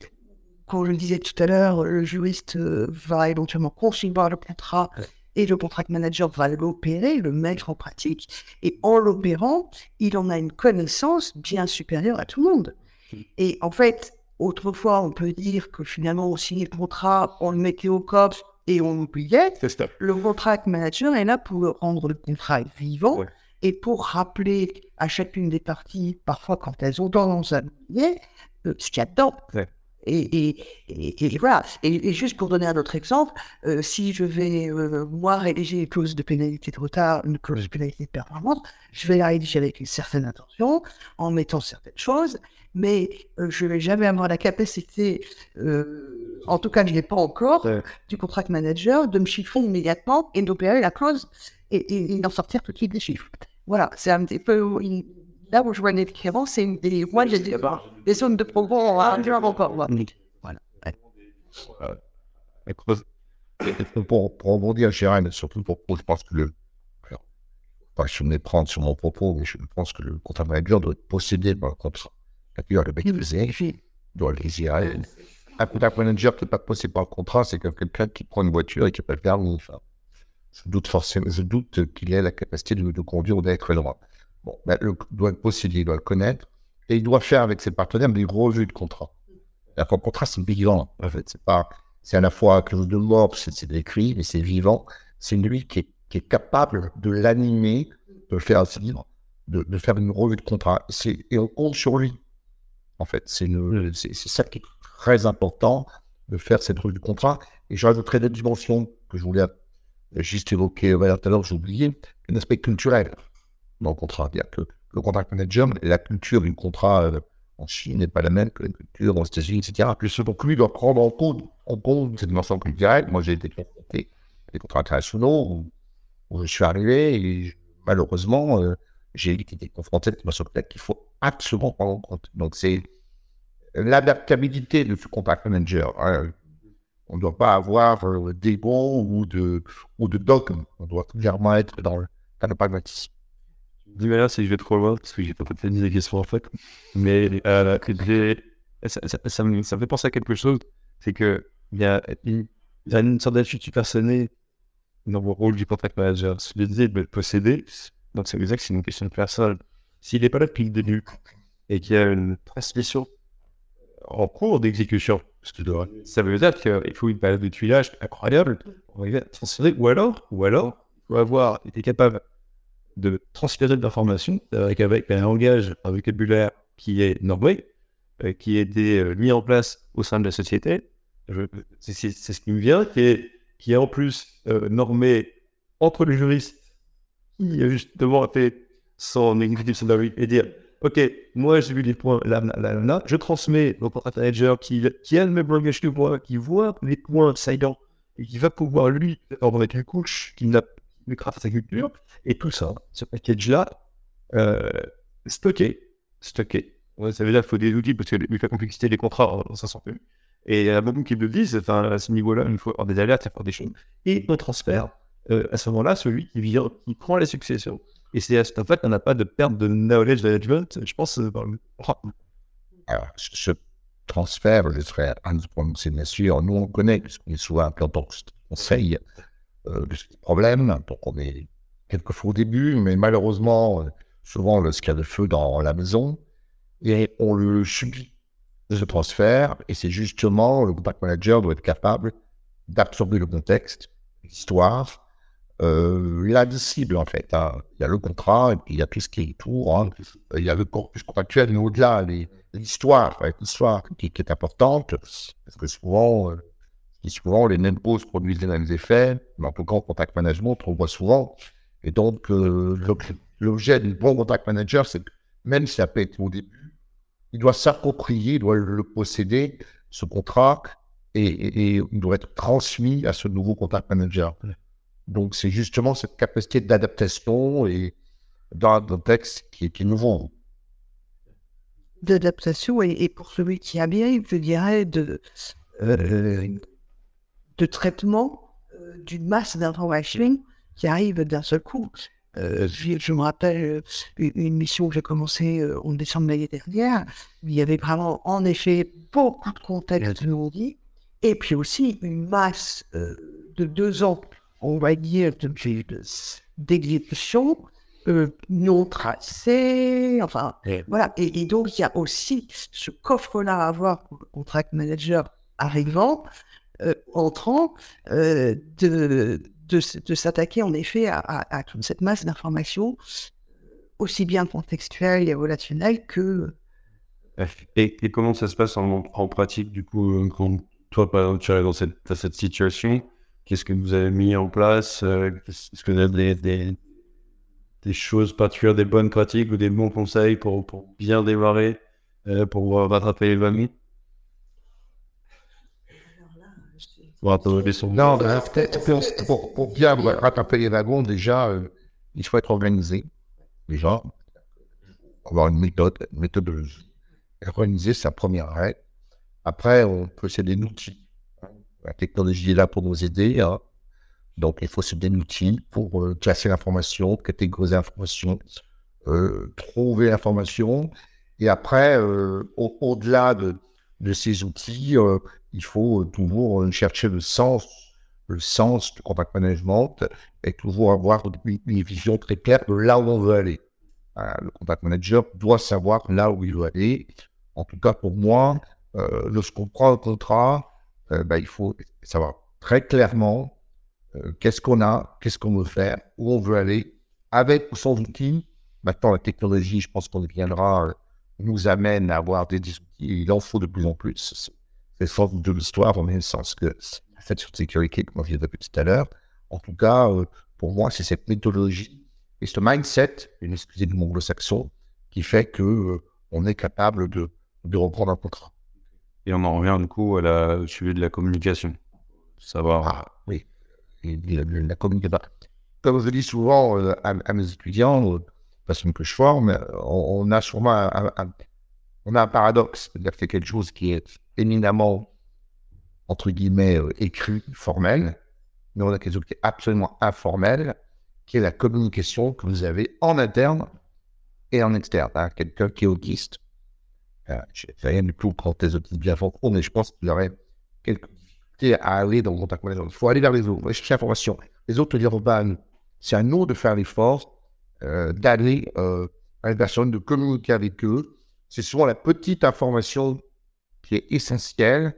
comme je le disais tout à l'heure, le juriste euh, va éventuellement concevoir le contrat et le contract manager va l'opérer, le mettre en pratique, et en l'opérant, il en a une connaissance bien supérieure à tout le monde. Et en fait, autrefois, on peut dire que finalement, on signait le contrat, on le mettait au COPS et on ça. Le contract manager est là pour rendre le contrat vivant Ouais. Et pour rappeler à chacune des parties, parfois quand elles ont tendance à oublier, ce qu'il y a dedans. Ouais. Et, et, et, et voilà. Et, juste pour donner un autre exemple, euh, si je vais, euh, moi, rédiger une clause de pénalité de retard, une clause de pénalité de performance, je vais la rédiger avec une certaine intention, en mettant certaines choses, mais euh, je vais jamais avoir la capacité, en tout cas, je n'ai pas encore, du contract manager de me chiffrer immédiatement et d'opérer la clause et, et- et d'en sortir tout de suite des chiffres. Voilà, c'est un petit peu là où je vois une différence, c'est une des moi j'ai des, des zones de progrès à faire encore. Voilà. Creuse. pour, pour rebondir, Gérard, mais surtout pour, pour- je pense que le. Alors, pas que je me méprendre sur mon propos, mais je pense que le contrat manager doit être possédé par le contrat. C'est-à-dire le maîtriser, il doit le désirer. Un contract manager qui n'est pas possédé par le contrat, c'est comme quelqu'un qui prend une voiture et qui peut le permis. Enfin, je doute forcément, je doute qu'il ait la capacité de, de conduire d'être droit. Bon, ben, le, doit le posséder, il doit le connaître, et il doit faire avec ses partenaires des revues de contrat. Qu'un contrat, c'est vivant, en fait. C'est pas, c'est à la fois quelque chose de mort, c'est c'est écrit, mais c'est vivant. C'est lui qui est, capable de l'animer, de le faire vivre, de, de faire une revue de contrat. Et on compte sur lui. En fait, c'est, ça qui est très important, de faire cette revue de contrat. Et j'ajouterai des dimensions que je voulais juste évoquer euh, tout à l'heure, j'ai oublié, un aspect culturel dans le contrat. C'est-à-dire que le contract manager, la culture du contrat euh, en Chine n'est pas la même que la culture aux États-Unis, etc. Puis ce donc lui doit prendre en compte, en compte cette dimension culturelle. Moi, j'ai été confronté à des contrats internationaux où, je suis arrivé et malheureusement, euh, j'ai été confronté à cette dimension culturelle qu'il faut absolument prendre en compte. Donc, c'est l'adaptabilité de ce contract manager. hein. On ne doit pas avoir euh, des bons ou de, ou dogmes. On doit clairement être dans le, dans le pragmatisme. D'une manière, c'est que je vais trop loin parce que j'ai pas peut-être des questions en fait. Mais euh, ça, me, ça me fait penser à quelque chose. C'est que il y a une, sorte d'attitude personnelle dans le rôle du contract manager. Je le disais de le posséder. Donc, ça veut que c'est une question de personne. S'il n'est pas là depuis le début et qu'il y a une transmission en cours d'exécution, ça veut dire qu'il faut une période de tuilage incroyable pour arriver à transférer. Ou alors, ou alors, il faut avoir été capable de transférer de l'information avec, un langage, un vocabulaire qui est normé, euh, qui a été euh, mis en place au sein de la société. C'est ce qui me vient, qui est, en plus euh, normé entre les juristes qui euh, justement a fait son executive summary et dire Ok, moi j'ai vu les points là, là, là, je transmets au contract manager qui, qui a le même langage que moi, qui voit les points saillants et qui va pouvoir lui en remettre une couche qui n'a grâce à sa culture. Et tout ça, ce package-là, euh, stocké, stocké. Ouais, ça veut dire qu'il faut des outils parce que vu la complexité des contrats, on s'en sort plus. Et à même qu'ils le disent, à ce niveau-là, il faut avoir des alertes, il faut faire des choses. Et on transfert euh, à ce moment-là celui qui prend la succession. Et c'est en fait, on n'a pas de perte de knowledge management, je pense, euh, le. Ce, ce transfert, je serais un de bien sûr. Nous, on connaît, parce qu'on est souvent en tant que conseil, euh, des problèmes. Donc, on est quelquefois au début, mais malheureusement, euh, souvent, y a de feu dans la maison, et on le subit, ce transfert, et c'est justement le contact manager doit être capable d'absorber le contexte, l'histoire, euh, l'indicible en fait. Hein. Il y a le contrat et puis il y a tout ce qui est autour. Hein. Il y a le corpus contractuel, mais au-delà, l'histoire, l'histoire qui, est importante, parce que souvent, euh, souvent les mêmes causes produisent les mêmes effets, mais en tout cas en contact management, on voit souvent. Et donc, euh, l'objet du bon contact manager, c'est que même si ça peut être au début, il doit s'approprier, il doit le posséder, ce contrat, et, il doit être transmis à ce nouveau contact manager. Donc, c'est justement cette capacité d'adaptation et dans un contexte qui est, nouveau. D'adaptation et, pour celui qui a bien, je dirais, de, euh, de traitement euh, d'une masse d'informations qui arrive d'un seul coup. Euh, je, me rappelle une mission que j'ai commencée en décembre l'année dernière, il y avait vraiment, en effet, beaucoup de contextes non dit, et puis aussi une masse de deux ans on va dire, d'exécution euh, non tracée, enfin, voilà. Et, donc, il y a aussi ce coffre-là à avoir pour le contract manager arrivant, euh, entrant, euh, de, de, s'attaquer en effet à, toute cette masse d'informations, aussi bien contextuelle et relationnelle que. Et, comment ça se passe en, en pratique, du coup, quand toi, par exemple, tu es dans cette, dans cette situation? Qu'est-ce que vous avez mis en place euh, Est-ce que vous avez des, des, choses particulières, des bonnes pratiques ou des bons conseils pour, bien démarrer, euh, pour rattraper les wagons Non, ben, pour, pour, bien rattraper les wagons, déjà, euh, il faut être organisé. Déjà, avoir une méthode, une. Organiser, c'est première règle. Après, on peut des outils la technologie est là pour nous aider. Hein. Donc, il faut se donner outils pour euh, classer l'information, catégoriser l'information, euh, trouver l'information. Et après, euh, au-delà de, de, ces outils, il faut toujours chercher le sens, le sens du contact management et toujours avoir une, vision très claire de là où on veut aller. le contact manager doit savoir là où il veut aller. En tout cas, pour moi, lorsqu'on prend un contrat, euh, bah, il faut savoir très clairement euh, qu'est-ce qu'on a, qu'est-ce qu'on veut faire, où on veut aller, avec ou sans outils. Maintenant, la technologie, je pense qu'on y viendra, euh, nous amène à avoir des, outils. Il en faut de plus en plus. C'est le sens de l'histoire, en même sens que cette sécurité, comme je disais tout à l'heure. En tout cas, pour moi, c'est cette méthodologie et ce mindset, une excusez du monde saxon qui fait que on est capable de reprendre un contrat. Et on en revient du coup au sujet de la communication. Savoir. Ah, oui. la, communication. Comme je dis souvent euh, à, mes étudiants, euh, parce que je forme, on, a souvent un, on a un paradoxe. C'est quelque chose qui est éminemment, entre guillemets, euh, écrit, formel, mais on a quelque chose qui est absolument informel, qui est la communication que vous avez en interne et en externe. Hein. Quelqu'un qui est autiste je fais rien du tout quand tes autres bien font mais je pense qu'il y aurait quelques difficultés à aller dans le contact avec Il faut aller vers les autres, chercher l'information. Les autres te diront pas, c'est à nous de faire l'effort euh, d'aller euh, à une personne, de communiquer avec eux. C'est souvent la petite information qui est essentielle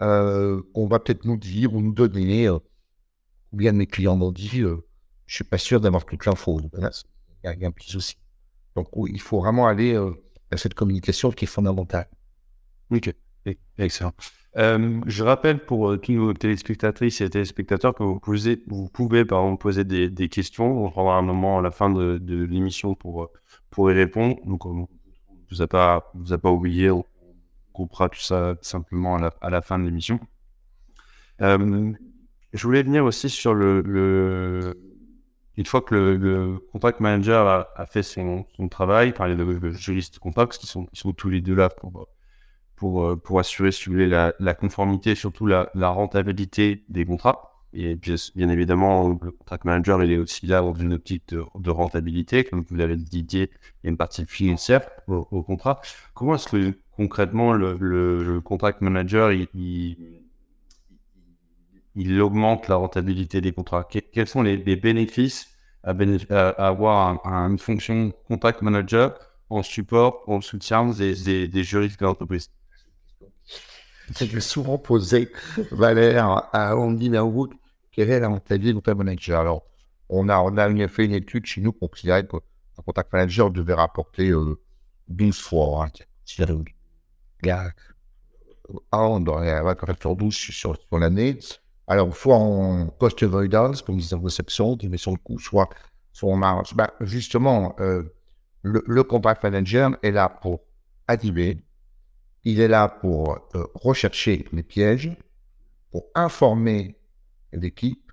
euh, qu'on va peut-être nous dire ou nous donner. Euh, ou bien mes clients m'ont dit, je suis pas sûr d'avoir toute l'info. Il y, a un petit souci. Donc, il faut vraiment aller cette communication qui est fondamentale. Ok, excellent. Euh, je rappelle pour euh, tous nos téléspectatrices et téléspectateurs que vous, posez, vous pouvez par exemple, poser des, questions. On prendra un moment à la fin de, l'émission pour, pour y répondre. Donc, on ne vous, a pas, vous a pas oublié. On coupera tout ça simplement à la, à la fin de l'émission. Euh, je voulais venir aussi sur le une fois que le, contract manager a, fait son, travail, par les juristes contracts qui sont, tous les deux là pour, pour, euh, assurer, si vous voulez, la, conformité, surtout la, rentabilité des contrats. Et bien, bien, évidemment, le contract manager, il est aussi là dans une optique de, rentabilité. Comme vous l'avez dit, il y a une partie financière au, contrat. Comment est-ce que concrètement, le, contract manager, il, augmente la rentabilité des contrats. quels sont les, bénéfices à, avoir une fonction contract manager en support, en soutien des, des, juristes de l'entreprise? Je souvent posé, Valère, à Andy Naoud, quelle est la rentabilité du contract manager? Alors, on a, on a fait une étude chez nous pour considérait qu'un contract manager devait rapporter euh, 12 fois. Hein, un dans la sur 12 sur, sur l'année. Alors, soit en cost avoidance, comme disait réception, met son coût, soit, soit en marge. Ben, justement, euh, le, le, contract manager est là pour animer, il est là pour euh, rechercher les pièges, pour informer l'équipe,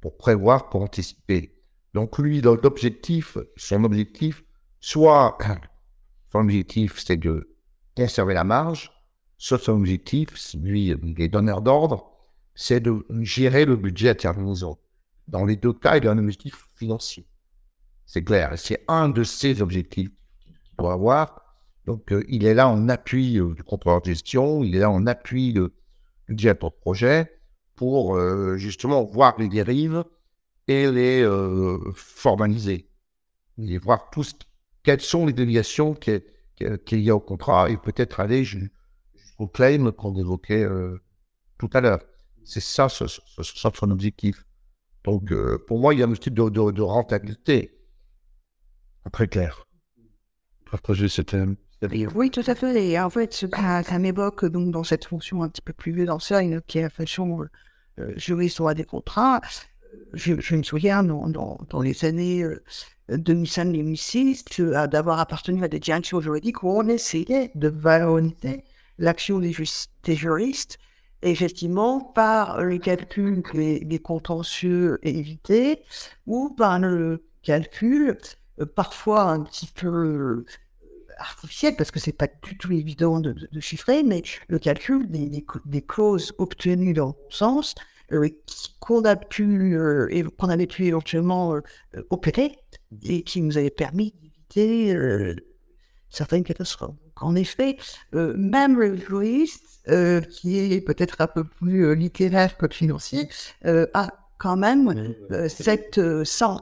pour prévoir, pour anticiper. Donc, lui, l'objectif, son objectif, soit *coughs* son objectif, c'est de conserver la marge, soit son objectif, lui, les donneurs d'ordre, c'est de gérer le budget à terminaison. Dans les deux cas, il y a un objectif financier. C'est clair. C'est un de ces objectifs qu'il doit avoir. Donc, euh, il est là en appui euh, du contrôleur de gestion, il est là en appui du directeur de projet pour euh, justement voir les dérives et les formaliser. Et voir tous quelles sont les déviations qu'il y a au contrat et peut-être aller jusqu'au claim qu'on évoquait tout à l'heure. C'est ça, son objectif. Donc, euh, pour moi, il y a un type de, rentabilité. Très clair. Partager ce thème. Oui, tout à fait. Et en fait, ça, m'évoque donc dans cette fonction un petit peu plus d'ancienne, qui est la fonction euh, juriste droit des contrats. Je, me souviens, dans, dans, les années 2005-2006, euh, d'avoir appartenu à des directions juridiques où on essayait de valoriser l'action des juristes effectivement par le calcul des, contentieux évités ou par le calcul euh, parfois un petit peu euh, artificiel parce que c'est pas du tout évident de, chiffrer, mais le calcul des, des, clauses obtenues dans le sens euh, qu'on a pu qu'on avait pu éventuellement opérer et qui nous avait permis d'éviter certaines catastrophes. En effet, même le juriste euh, qui est peut-être un peu plus euh, littéraire que financier, euh, a quand même cette ça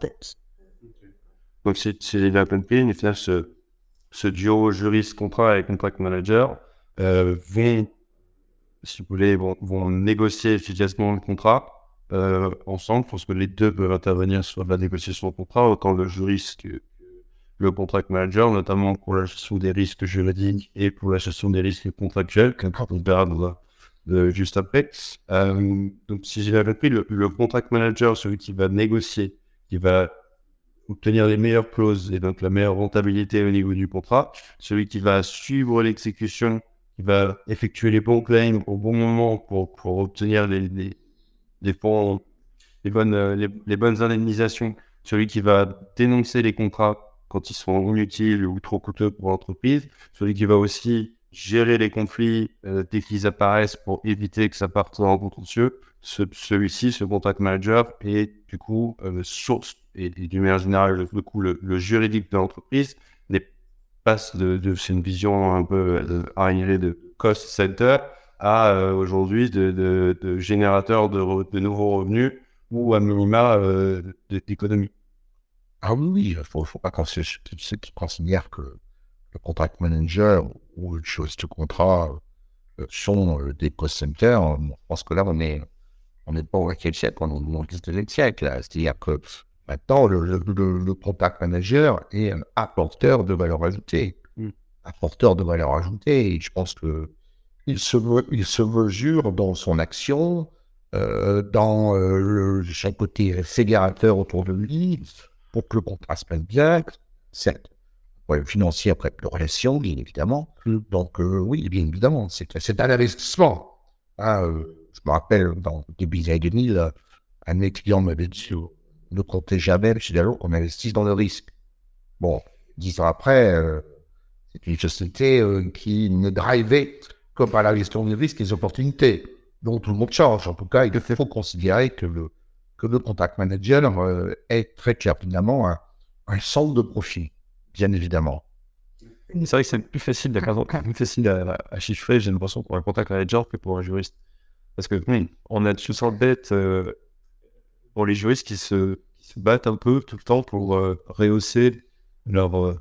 Donc, c'est la compris, ce, ce duo juriste-contrat et contract manager vont, si vous voulez, vont, vont négocier efficacement le contrat ensemble, parce que les deux peuvent intervenir sur la négociation de contrat, autant le juriste que le contract manager, notamment pour la gestion des risques juridiques et pour la gestion des risques contractuels, qu'on verra euh, juste après. Euh, donc, si j'ai bien compris, le, contract manager, celui qui va négocier, qui va obtenir les meilleures clauses et donc la meilleure rentabilité au niveau du contrat, celui qui va suivre l'exécution, qui va effectuer les bons claims au bon moment pour, pour obtenir les, les, les, les, bonnes, les, les bonnes indemnisations, celui qui va dénoncer les contrats quand ils sont inutiles ou trop coûteux pour l'entreprise, celui qui va aussi gérer les conflits euh, dès qu'ils apparaissent pour éviter que ça parte en contentieux. Ce, celui-ci, ce contact manager, est du coup euh, source et, du manière générale, le, coup, le, juridique de l'entreprise passe de, de c'est une vision un peu euh, de cost center à euh, aujourd'hui de, de, de, générateur de, de nouveaux revenus ou à minima d'économie. Ah oui, il ne faut, faut, pas ceux qui considèrent que le contract manager ou le chose de contrat euh, sont euh, des cost centers. Je pense que là, on est, on n'est pas au quel siècle, on est au 19 siècle. C'est-à-dire que maintenant, le, le, contact manager est un apporteur de valeur ajoutée. Mm. Apporteur de valeur ajoutée. Et je pense que il se, il se mesure dans son action, euh, dans le, chaque côté fédérateur autour de lui, pour que le contrat se passe bien, certes, ouais, financier après de relation, bien évidemment. Mm. Donc, euh, oui, bien évidemment, c'est un investissement. Hein, euh, je me rappelle, dans le début des années 2000, un de mes clients m'avait dit ne comptez jamais chez Dallo qu'on investisse dans le risque. Bon, dix ans après, euh, c'est une société qui ne drivait que par la gestion des risques et des opportunités. Donc, tout le monde change. En tout cas, il faut considérer que le, que le contact manager euh, est très clairement un, un, centre de profit, bien évidemment. C'est vrai que c'est plus facile, à, plus facile à, à chiffrer, j'ai l'impression, pour un contact manager que pour un juriste. Parce que on a tout ça bête euh, pour les juristes qui se, qui se, battent un peu tout le temps pour euh, rehausser leur, euh,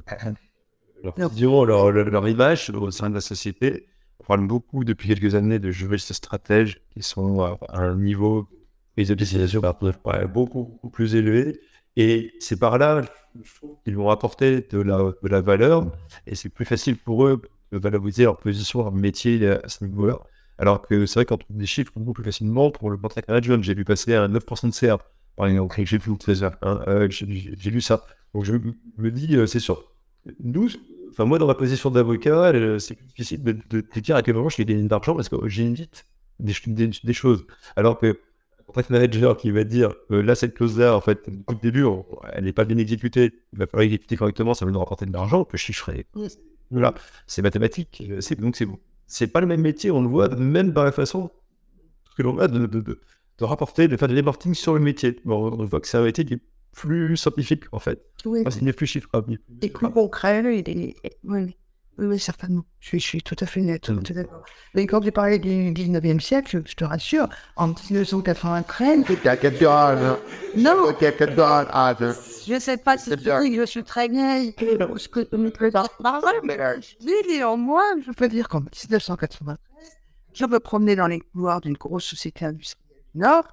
leur, leur, leur, image au sein de la société. On parle beaucoup depuis quelques années de juristes stratèges qui sont à un niveau de décision beaucoup, beaucoup plus élevé. Et c'est par là qu'ils vont apporter de la, de la valeur et c'est plus facile pour eux de valoriser leur position, leur métier à ce niveau-là. Alors que c'est vrai qu'on trouve des chiffres beaucoup plus facilement pour le contract management. J'ai vu passer à 9% de CA, par exemple. J'ai vu, hein, euh, j'ai lu ça. Donc je me dis, euh, c'est sûr. Nous, enfin moi dans ma position d'avocat, euh, c'est difficile de, de, dire à quel moment je gagné d'argent parce que j'invite des, des, des choses. Alors que contract manager qui va dire là cette clause là en fait au début elle n'est pas bien exécutée il va falloir exécuter correctement ça va nous rapporter de l'argent on peut chiffrer voilà c'est mathématique c'est donc c'est bon c'est pas le même métier, on le voit même dans la façon que l'on a de, de, de, de, rapporter, de faire des reporting sur le métier. Bon, on voit que c'est un métier qui est plus scientifique en fait. Oui. Enfin, c'est plus chiffrable. Et plus concret, il est... oui. Oui, oui, certainement. Je suis, je suis, tout à fait net. Mmh. Mais quand tu parlais du 19e siècle, je te rassure, en 1993. Non. Je ne sais pas si tu dis que je suis très vieille. Ce que Mais néanmoins, je peux dire qu'en 1993, je me promenais dans les couloirs d'une grosse société industrielle du Nord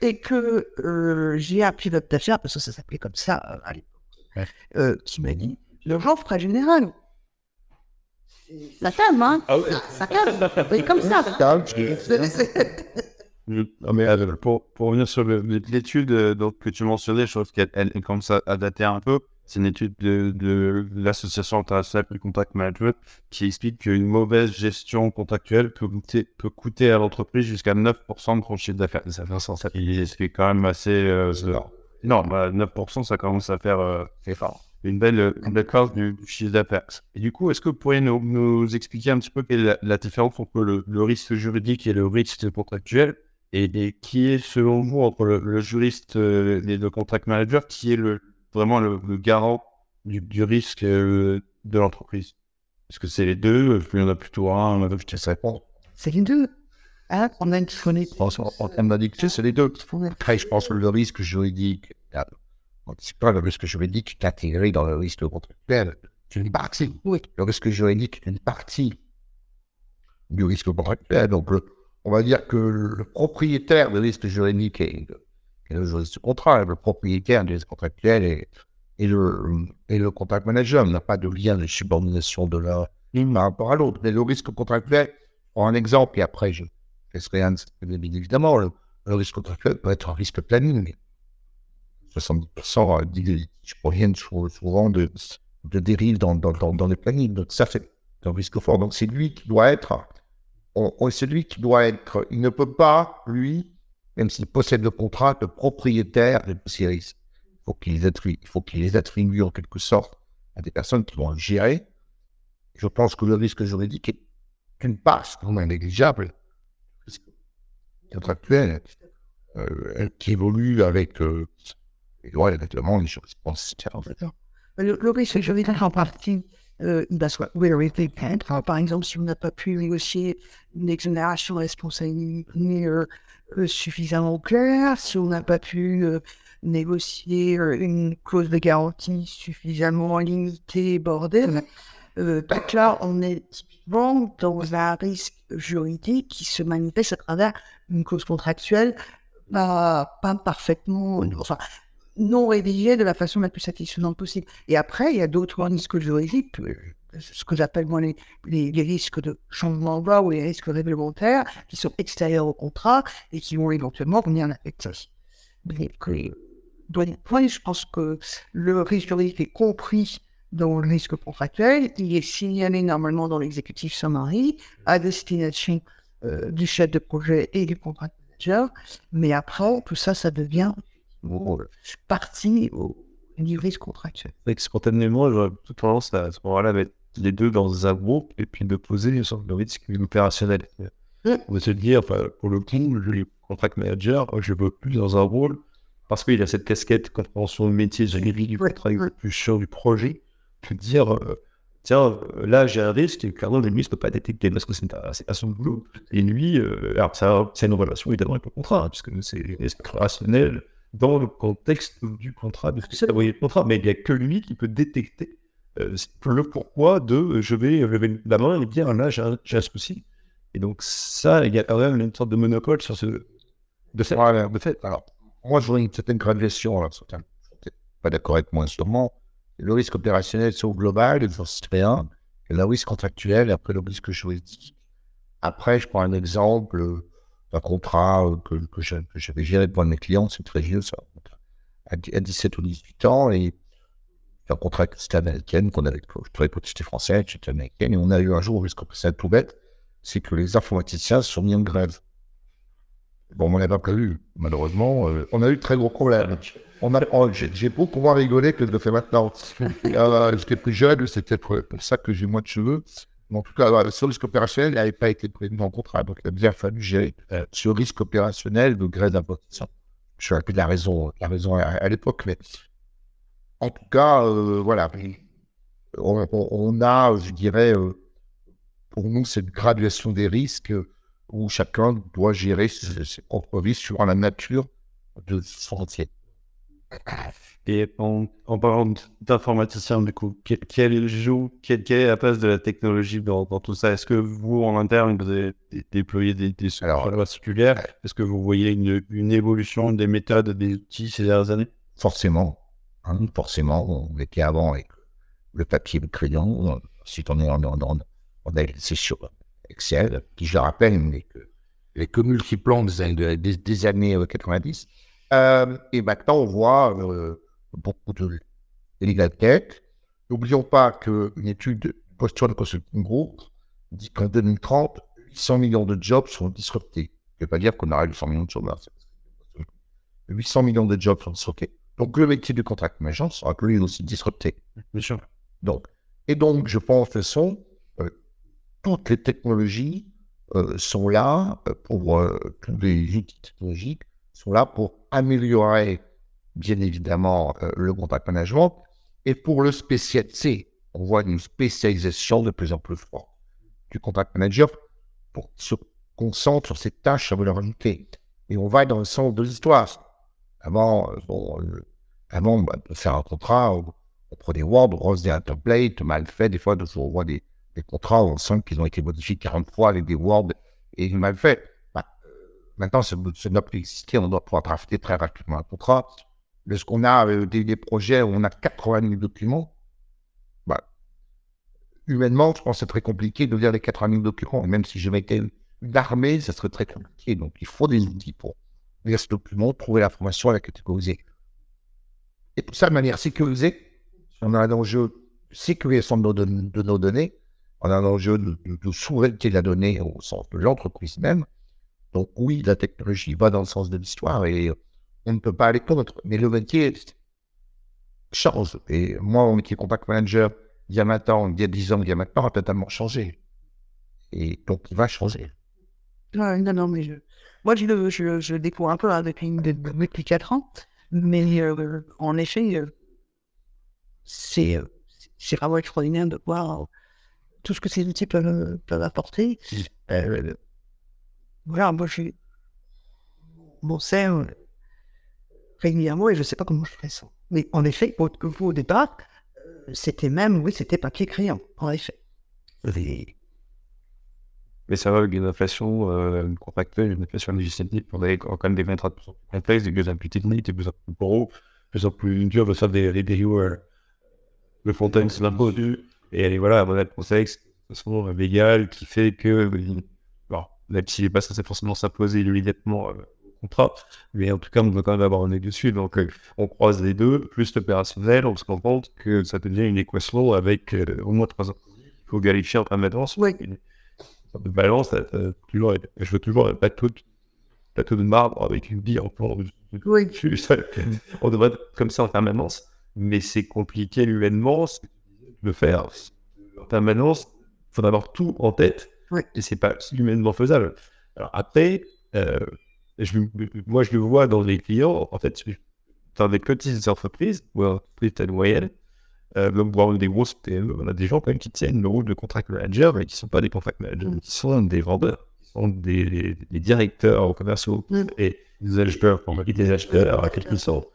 et que euh, j'ai un pilote d'affaires, parce que ça s'appelait comme ça euh, à l'époque, euh, qui m'a dit le genre frais général ça calme, hein ah Ça calme. Oui, comme ça. Ça calme. Non, mais euh, pour, pour revenir sur l'étude euh, donc, que tu mentionnais, je trouve qu'elle commence à, dater un peu. C'est une étude de, de l'Association internationale du contact management qui explique qu'une mauvaise gestion contractuelle peut coûter, peut coûter à l'entreprise jusqu'à 9% de son chiffre d'affaires. Ça fait sens. C'est quand même assez. Euh, non, bah, 9%, ça commence à faire. Euh, c'est fort une belle, une belle du, chiffre d'affaires. Et du coup, est-ce que vous pourriez nous, nous, expliquer un petit peu quelle est la, différence entre le, le, risque juridique et le risque contractuel et, qui est, selon vous, entre le, juriste euh, et le contract manager, qui est le, vraiment le, garant du, du risque euh, de l'entreprise? Est-ce que c'est les deux? Il y en a plutôt un, on a je te répondre. C'est les deux. Hein? On a une En, en termes d'addiction, c'est les deux. Après, je pense que le risque juridique, c'est pas le risque juridique est intégré dans le risque contractuel. C'est une partie. Oui. Le risque juridique est une partie du risque contractuel. Donc, on va dire que le propriétaire du risque juridique est, le juriste contrat. Le propriétaire du risque contractuel est, le, et le contract manager. On n'a pas de lien de subordination de l'un par rapport à l'autre. Mais le risque contractuel, pour un exemple, et après, je laisserai un, bien évidemment, le, le risque contractuel peut être un risque planning 70% des litiges proviennent souvent de, dérives dans, les plannings. Donc, ça, c'est un risque fort. Donc, c'est lui qui doit être, c'est lui qui doit être, il ne peut pas, lui, même s'il possède le contrat, de propriétaire de ces risques. Il faut qu'il les attribue, en quelque sorte à des personnes qui vont le gérer. Je pense que le risque juridique est une part, même négligeable, contractuel, euh, qui évolue avec euh, et ouais, exactement, les choses pensent *laughs* le, le risque juridique en partie, euh, bah, soit Par exemple, si on n'a pas pu négocier une exonération responsabilité euh, suffisamment claire, si on n'a pas pu euh, négocier euh, une clause de garantie suffisamment limitée, bordel, donc là, on est typiquement dans un risque juridique qui se manifeste à travers une clause contractuelle pas, parfaitement, non rédigé de la façon la plus satisfaisante possible. Et après, il y a d'autres risques juridiques, euh, ce que j'appelle moi les, les, risques de changement de loi ou les risques réglementaires, qui sont extérieurs au contrat et qui vont éventuellement venir en affecter. Donc, je pense que le risque juridique est compris dans le risque contractuel, il est signalé normalement dans l'exécutif summary à destination euh, du chef de projet et du contrat manager, mais après, tout ça, ça devient partie du risque contractuel. Spontanément, j'aurais toute tendance à, ce moment-là mettre les deux dans un groupe et puis de poser une sorte de risque opérationnel. Mmh. On va se dire, enfin, pour le coup, le contract manager, je ne veux plus dans un rôle parce qu'il a cette casquette compréhension de métier, j'ai mmh. travailler plus sur du projet, que dire, euh, tiens, là, j'ai un risque et clairement, lui, ne peut pas détecter parce que c'est pas, pas son boulot. Et lui, euh, alors, ça, c'est une relation évidemment avec le contrat, hein, puisque c'est rationnel dans le contexte du contrat, que le contrat, mais il n'y a que lui qui peut détecter euh, le pourquoi de je vais lever la main et dire là, j'ai un, souci. Et donc, ça, il y a quand même une sorte de monopole sur ce. De fait. de fait. Alors, moi, je vois une certaine graduation, là, pas d'accord avec moi, sûrement le risque opérationnel, c'est au global, c'est rien. Et le risque contractuel, et après le risque juridique. Après, je prends un exemple d'un contrat euh, que, que j'avais géré pour un mes clients, c'est très vieux, ça, à 17 ou 18 ans, et un contrat avec une américaine, qu'on avait, je travaillais pour une française, c'était américaine, et on a eu un jour, un risque opérationnel tout bête, c'est que les informaticiens se sont mis en grève. Bon, on n'avait pas prévu, malheureusement. Euh, on a eu de très gros problèmes on a, oh, j'ai beaucoup moins rigolé que je le fais maintenant. euh, *laughs* J'étais plus jeune, c'était pour, ça que j'ai moins de cheveux. En tout cas, ce risque opérationnel n'avait pas été prévu dans le contrat. Donc, il a bien fallu gérer euh, ce risque opérationnel de grève d'imposition. Je ne plus de la raison, la raison à, l'époque, mais en tout cas, euh, voilà. On, a, je dirais, euh, pour nous, cette graduation des risques où chacun doit gérer ses, ses propres risques sur la nature de son entier. Et en, parlant d'informaticien, du coup, quelle, joue, quelle, est la place de la technologie dans, tout ça? Est-ce que vous, en interne, vous avez déployé des, des solutions particulières? Est-ce que vous voyez une, une, évolution des méthodes, des outils ces dernières années? Forcément. Hein, forcément. On était avant avec le papier, le crayon. Ensuite, on est en, en, on a sur Excel, qui, je le rappelle, n'est que, les que des, des, des années 90. Euh, euh, et maintenant, on voit euh, beaucoup de tech. N'oublions pas qu'une étude de Boston Consulting Group dit qu'en 2030, 800 millions de jobs seront disruptés. Je ne veux pas dire qu'on aura 800 millions de jobs. 800 millions de jobs seront disruptés. Donc, le métier du contract management sera lui aussi disrupté. Bien sûr. Donc, et donc, je pense que sont, euh, toutes les technologies sont là pour tous les outils technologiques sont là pour améliorer, bien évidemment, euh, le contact management et pour le spécialiser. On voit une spécialisation de plus en plus forte du contact manager pour se concentrer sur ces tâches à valeur ajoutée. Et on va dans le sens de l'histoire. Avant, euh, bon, euh, avant bah, de faire un contrat, on, prend des Word, on rose des templates, mal fait. Des fois, on voit des, des contrats on sent qu'ils ont été modifiés 40 fois avec des Word et mal fait. Maintenant, ça doit plus exister. On doit pouvoir drafter très rapidement un contrat. Lorsqu'on a euh, des, projets où on a 80 000 documents, bah, humainement, je pense que c'est très compliqué de lire les 80 000 documents. Même si je mettais une armée, ça serait très compliqué. Donc, il faut des outils pour lire ce document, trouver l'information et la catégoriser. Et tout ça de manière sécurisée. On a un enjeu de sécurisation de nos, données. On a un enjeu de, de souveraineté de la donnée au sens de l'entreprise même. Donc oui, la technologie va dans le sens de l'histoire et on ne peut pas aller contre. Mais le métier change. Et moi, mon métier contact manager, il y a maintenant, il y a 10 ans, il y a maintenant, a totalement changé. Et donc, il va changer. non, non, mais je... moi, je, je, je découvre un peu depuis, depuis 4 ans. Mais euh, en effet, euh, c'est c'est vraiment extraordinaire de voir tout ce que ces outils peuvent, peuvent apporter. Euh, voilà, moi, j'ai mon cerf régulièrement et je ne sais pas comment je ferais ça. Mais en effet, au, au départ, euh, c'était même, oui, c'était papier crayon, en effet. Mais ça va avec l'inflation euh, contractuelle, une inflation législative, on a quand même des contrats plus complexes, des plus plus techniques, des plus plus gros, plus en plus dur de faire des, des euh, le fontaine c'est l'impôt. Et voilà, on a le contexte, de façon légale, qui fait que même s'il n'est pas censé forcément s'imposer immédiatement euh, contrat. Mais en tout cas, on doit quand même avoir un œil dessus. Donc, euh, on croise les deux, plus l'opérationnel, on se rend compte que ça devient une équation avec euh, au moins trois ans. Il faut vérifier en permanence. Oui. Une sorte de balance. toujours, je veux toujours un bateau de, bateau de marbre avec une bille en plan. Oui. *laughs* on devrait être comme ça en permanence. Mais c'est compliqué humainement de faire en permanence. Il faut avoir tout en tête Ouais. Et c'est pas humainement faisable. Alors après, euh, je, moi, je le vois dans les clients, en fait, dans des petites entreprises ou entreprises taille moyenne, Euh, donc, pour des grosses PME, on a des gens quand même qui tiennent le rôle de contract manager, mais qui ne sont pas des contract managers, Mm. qui sont des vendeurs, qui sont des, des directeurs commerciaux Mm. et des acheteurs, et des acheteurs, à quelque sorte,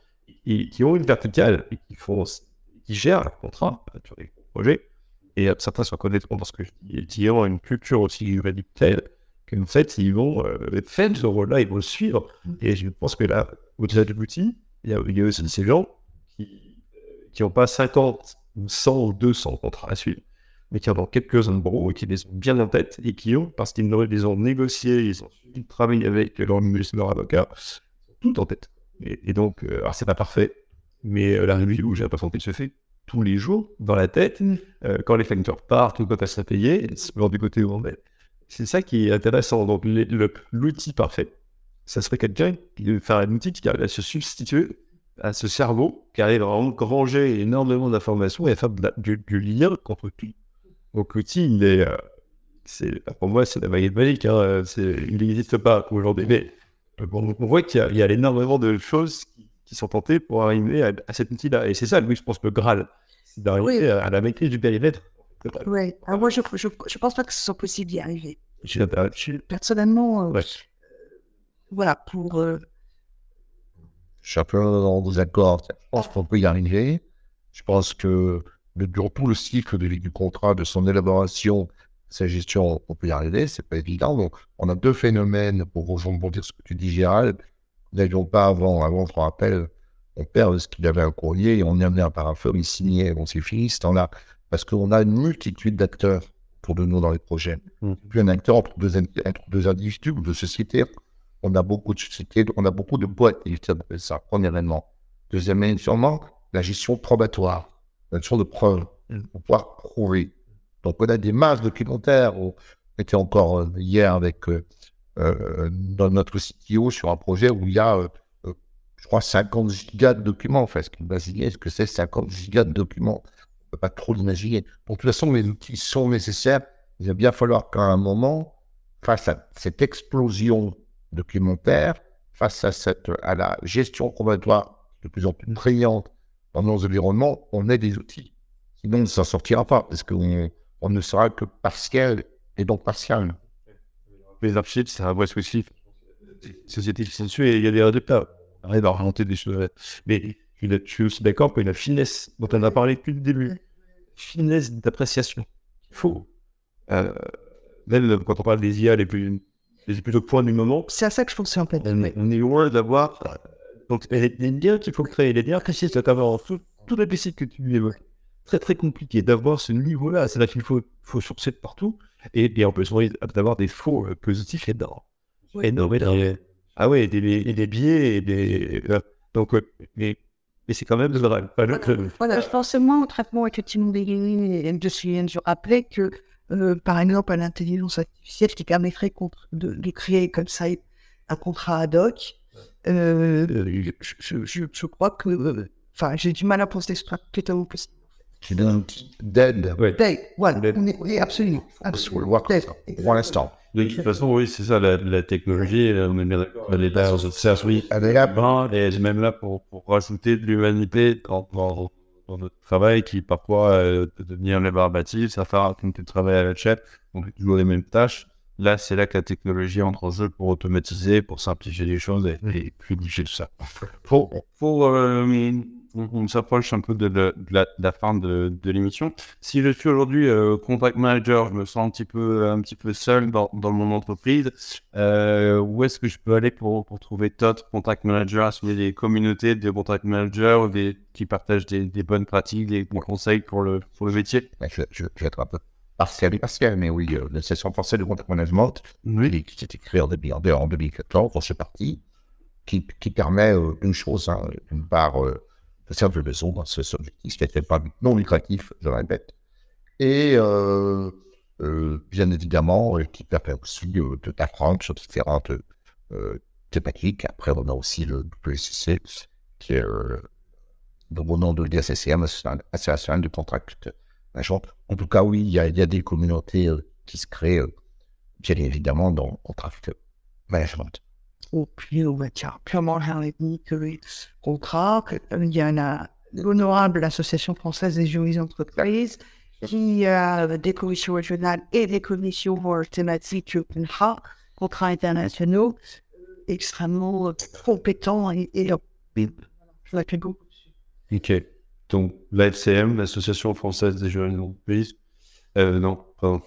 et qui ont une verticale et qui, font, qui gèrent leur contrat sur les projets. Et euh, certains se reconnaîtront dans ce que je dis, et qui ont une culture aussi juridique telle qu'en fait, ils vont euh, faire ce rôle-là, ils vont le suivre. Et je pense que là, au-delà de l'outil, il y, a, il y a aussi ces gens qui qui n'ont pas 50 ou 100 ou 200 contrats à suivre, mais qui en ont quelques-uns de gros et qui les ont bien en tête et qui ont, parce qu'ils les ont négociés, ils ont suivi le travail avec leur, leur avocat, tout en tête. Et, et donc, euh, alors c'est pas parfait, mais euh, la review, j'ai l'impression qu'elle se fait tous les jours dans la tête, euh, quand les facteurs partent ou quand elles sont payées, selon du côté où on est. C'est ça qui est intéressant. Donc, l'outil parfait, ça serait quelqu'un qui, enfin, un outil qui arrive à se substituer à ce cerveau qui arrive à engranger énormément d'informations et à faire la- du, du lien contre tout. Donc l'outil, il est, euh, pour moi, c'est la baguette magique. Hein, il n'existe pas aujourd'hui. Mais euh, bon, on voit qu'il y a, il y a énormément de choses qui, qui sont tentées pour arriver à, à cet outil-là. Et c'est ça, lui, je pense, le Graal. C'est d'arriver Oui. à, à la maîtrise du périmètre. Oui. Alors moi, je je, je pense pas que ce soit possible d'y arriver. Personnellement, euh, Ouais. voilà, pour... euh, Je suis un peu en désaccord. Je pense qu'on peut y arriver. Je pense que durant tout le cycle de vie du contrat, de son élaboration, sa gestion, on peut y arriver. C'est pas évident. Donc, on a deux phénomènes pour rebondir ce que tu dis, Gérald. Nous n'avions pas avant. Avant, je rappelle, on perd ce qu'il avait un courrier et on y amenait un parapheur, il signait. Bon, c'est fini ce temps-là. Parce qu'on a une multitude d'acteurs pour de nous dans les projets. Mm. Plus un acteur entre deux, in- entre deux individus ou deux sociétés. On a beaucoup de sociétés, on a beaucoup de boîtes, ça s'appelle ça, premier élément. Deuxième élément, la gestion probatoire, la gestion de preuves, pour pouvoir prouver. Donc, on a des masses documentaires. On était encore euh, hier avec euh, euh, dans notre CTO sur un projet où il y a, euh, euh, je crois, 50 gigas de documents. Enfin, ce qu'imaginer ce que c'est 50 gigas de documents ne peut pas trop l'imaginer. Donc, de toute façon, les outils sont nécessaires. Il va bien falloir qu'à un moment, face à cette explosion documentaire, face à, cette, à la gestion probatoire de plus en plus prégnante dans nos environnements, on ait des outils. Sinon, on ne s'en sortira pas, parce qu'on on ne sera que partiel et donc partiel. les archives, c'est un vrai souci. Société qui il y a des résultats. Arrive à orienter des choses. Je suis- aussi d'accord que la finesse dont on a parlé depuis le début, finesse d'appréciation, il faut. Euh, même quand on parle des IA les plus, les plus au point du moment, C'est à ça que je pensais en fait. on est, on est loin d'avoir. Donc, les les liens qu'il faut créer, les liens précis, c'est d'avoir tout, tout les que tu évoques. Très, très compliqué d'avoir ce niveau-là. C'est là qu'il faut, faut sourcer de partout. Et, et on peut d'avoir des faux euh, positifs énormes. Oui. Énormes, énormes. Ah ouais, des, et des biais, et des. euh, donc, euh, mais, mais c'est quand même le- le- Voilà, je pense moi au traitement effectivement des lignes et je rappelais que, euh, par exemple, à l'intelligence artificielle qui permettrait contre- de, de créer comme ça un contrat ad hoc, euh, je, je, je, je crois que, euh, enfin, j'ai du mal à penser que ce totalement possible. D'aide. ouais. Dave, voilà, on est, absolument. On absolument. pour l'instant. De toute façon, oui, c'est ça, la, la technologie, euh, on est bien d'accord, elle est là, sert, oui, Elle est même là pour, pour rajouter de l'humanité dans, dans, dans notre travail qui parfois euh, peut devenir rébarbatif, ça fait quand tu travailles à la chef, on fait toujours les mêmes tâches. Là, c'est là que la technologie entre en jeu pour automatiser, pour simplifier les choses et, et fluidifier tout ça. Pour, pour, euh, on, on s'approche un peu de, de- de la, de la fin de, l'émission. Si je suis aujourd'hui euh, contract manager, je me sens un petit peu, un petit peu seul dans, dans mon entreprise. Euh, où est-ce que je peux aller pour, pour trouver d'autres contact managers qu'il y a des communautés de contact managers des, qui partagent des, des bonnes pratiques, des, des conseils pour le, pour le métier? Je, je, je vais être un peu partiel partiel, mais oui, euh, la session française de contact management, Oui. qui s'est créée en 2000 en 2014, on c'est parti, qui, qui permet euh, une chose, hein, d'une part, euh, de servir le besoin, ce objectif qui était pas non lucratif, je le répète, et euh, euh, bien évidemment, euh, qui permet aussi euh, de d'apprendre sur différentes euh, thématiques. Après, on a aussi le WSCC, qui est dans mon nom de l'ISSCM, Association de Contract Management. En tout cas, oui, il y a, des communautés qui se créent, bien évidemment, dans le contract management. Au plus, on va dire, purement juridique, que, euh, il y en a l'honorable Association française des juristes d'entreprise, qui a des commissions régionales et des commissions thématiques contrats, contrats internationaux, extrêmement compétents et, et. Ok. Donc, l'AFCM, l'Association française des juristes d'entreprise, euh, non, pardon.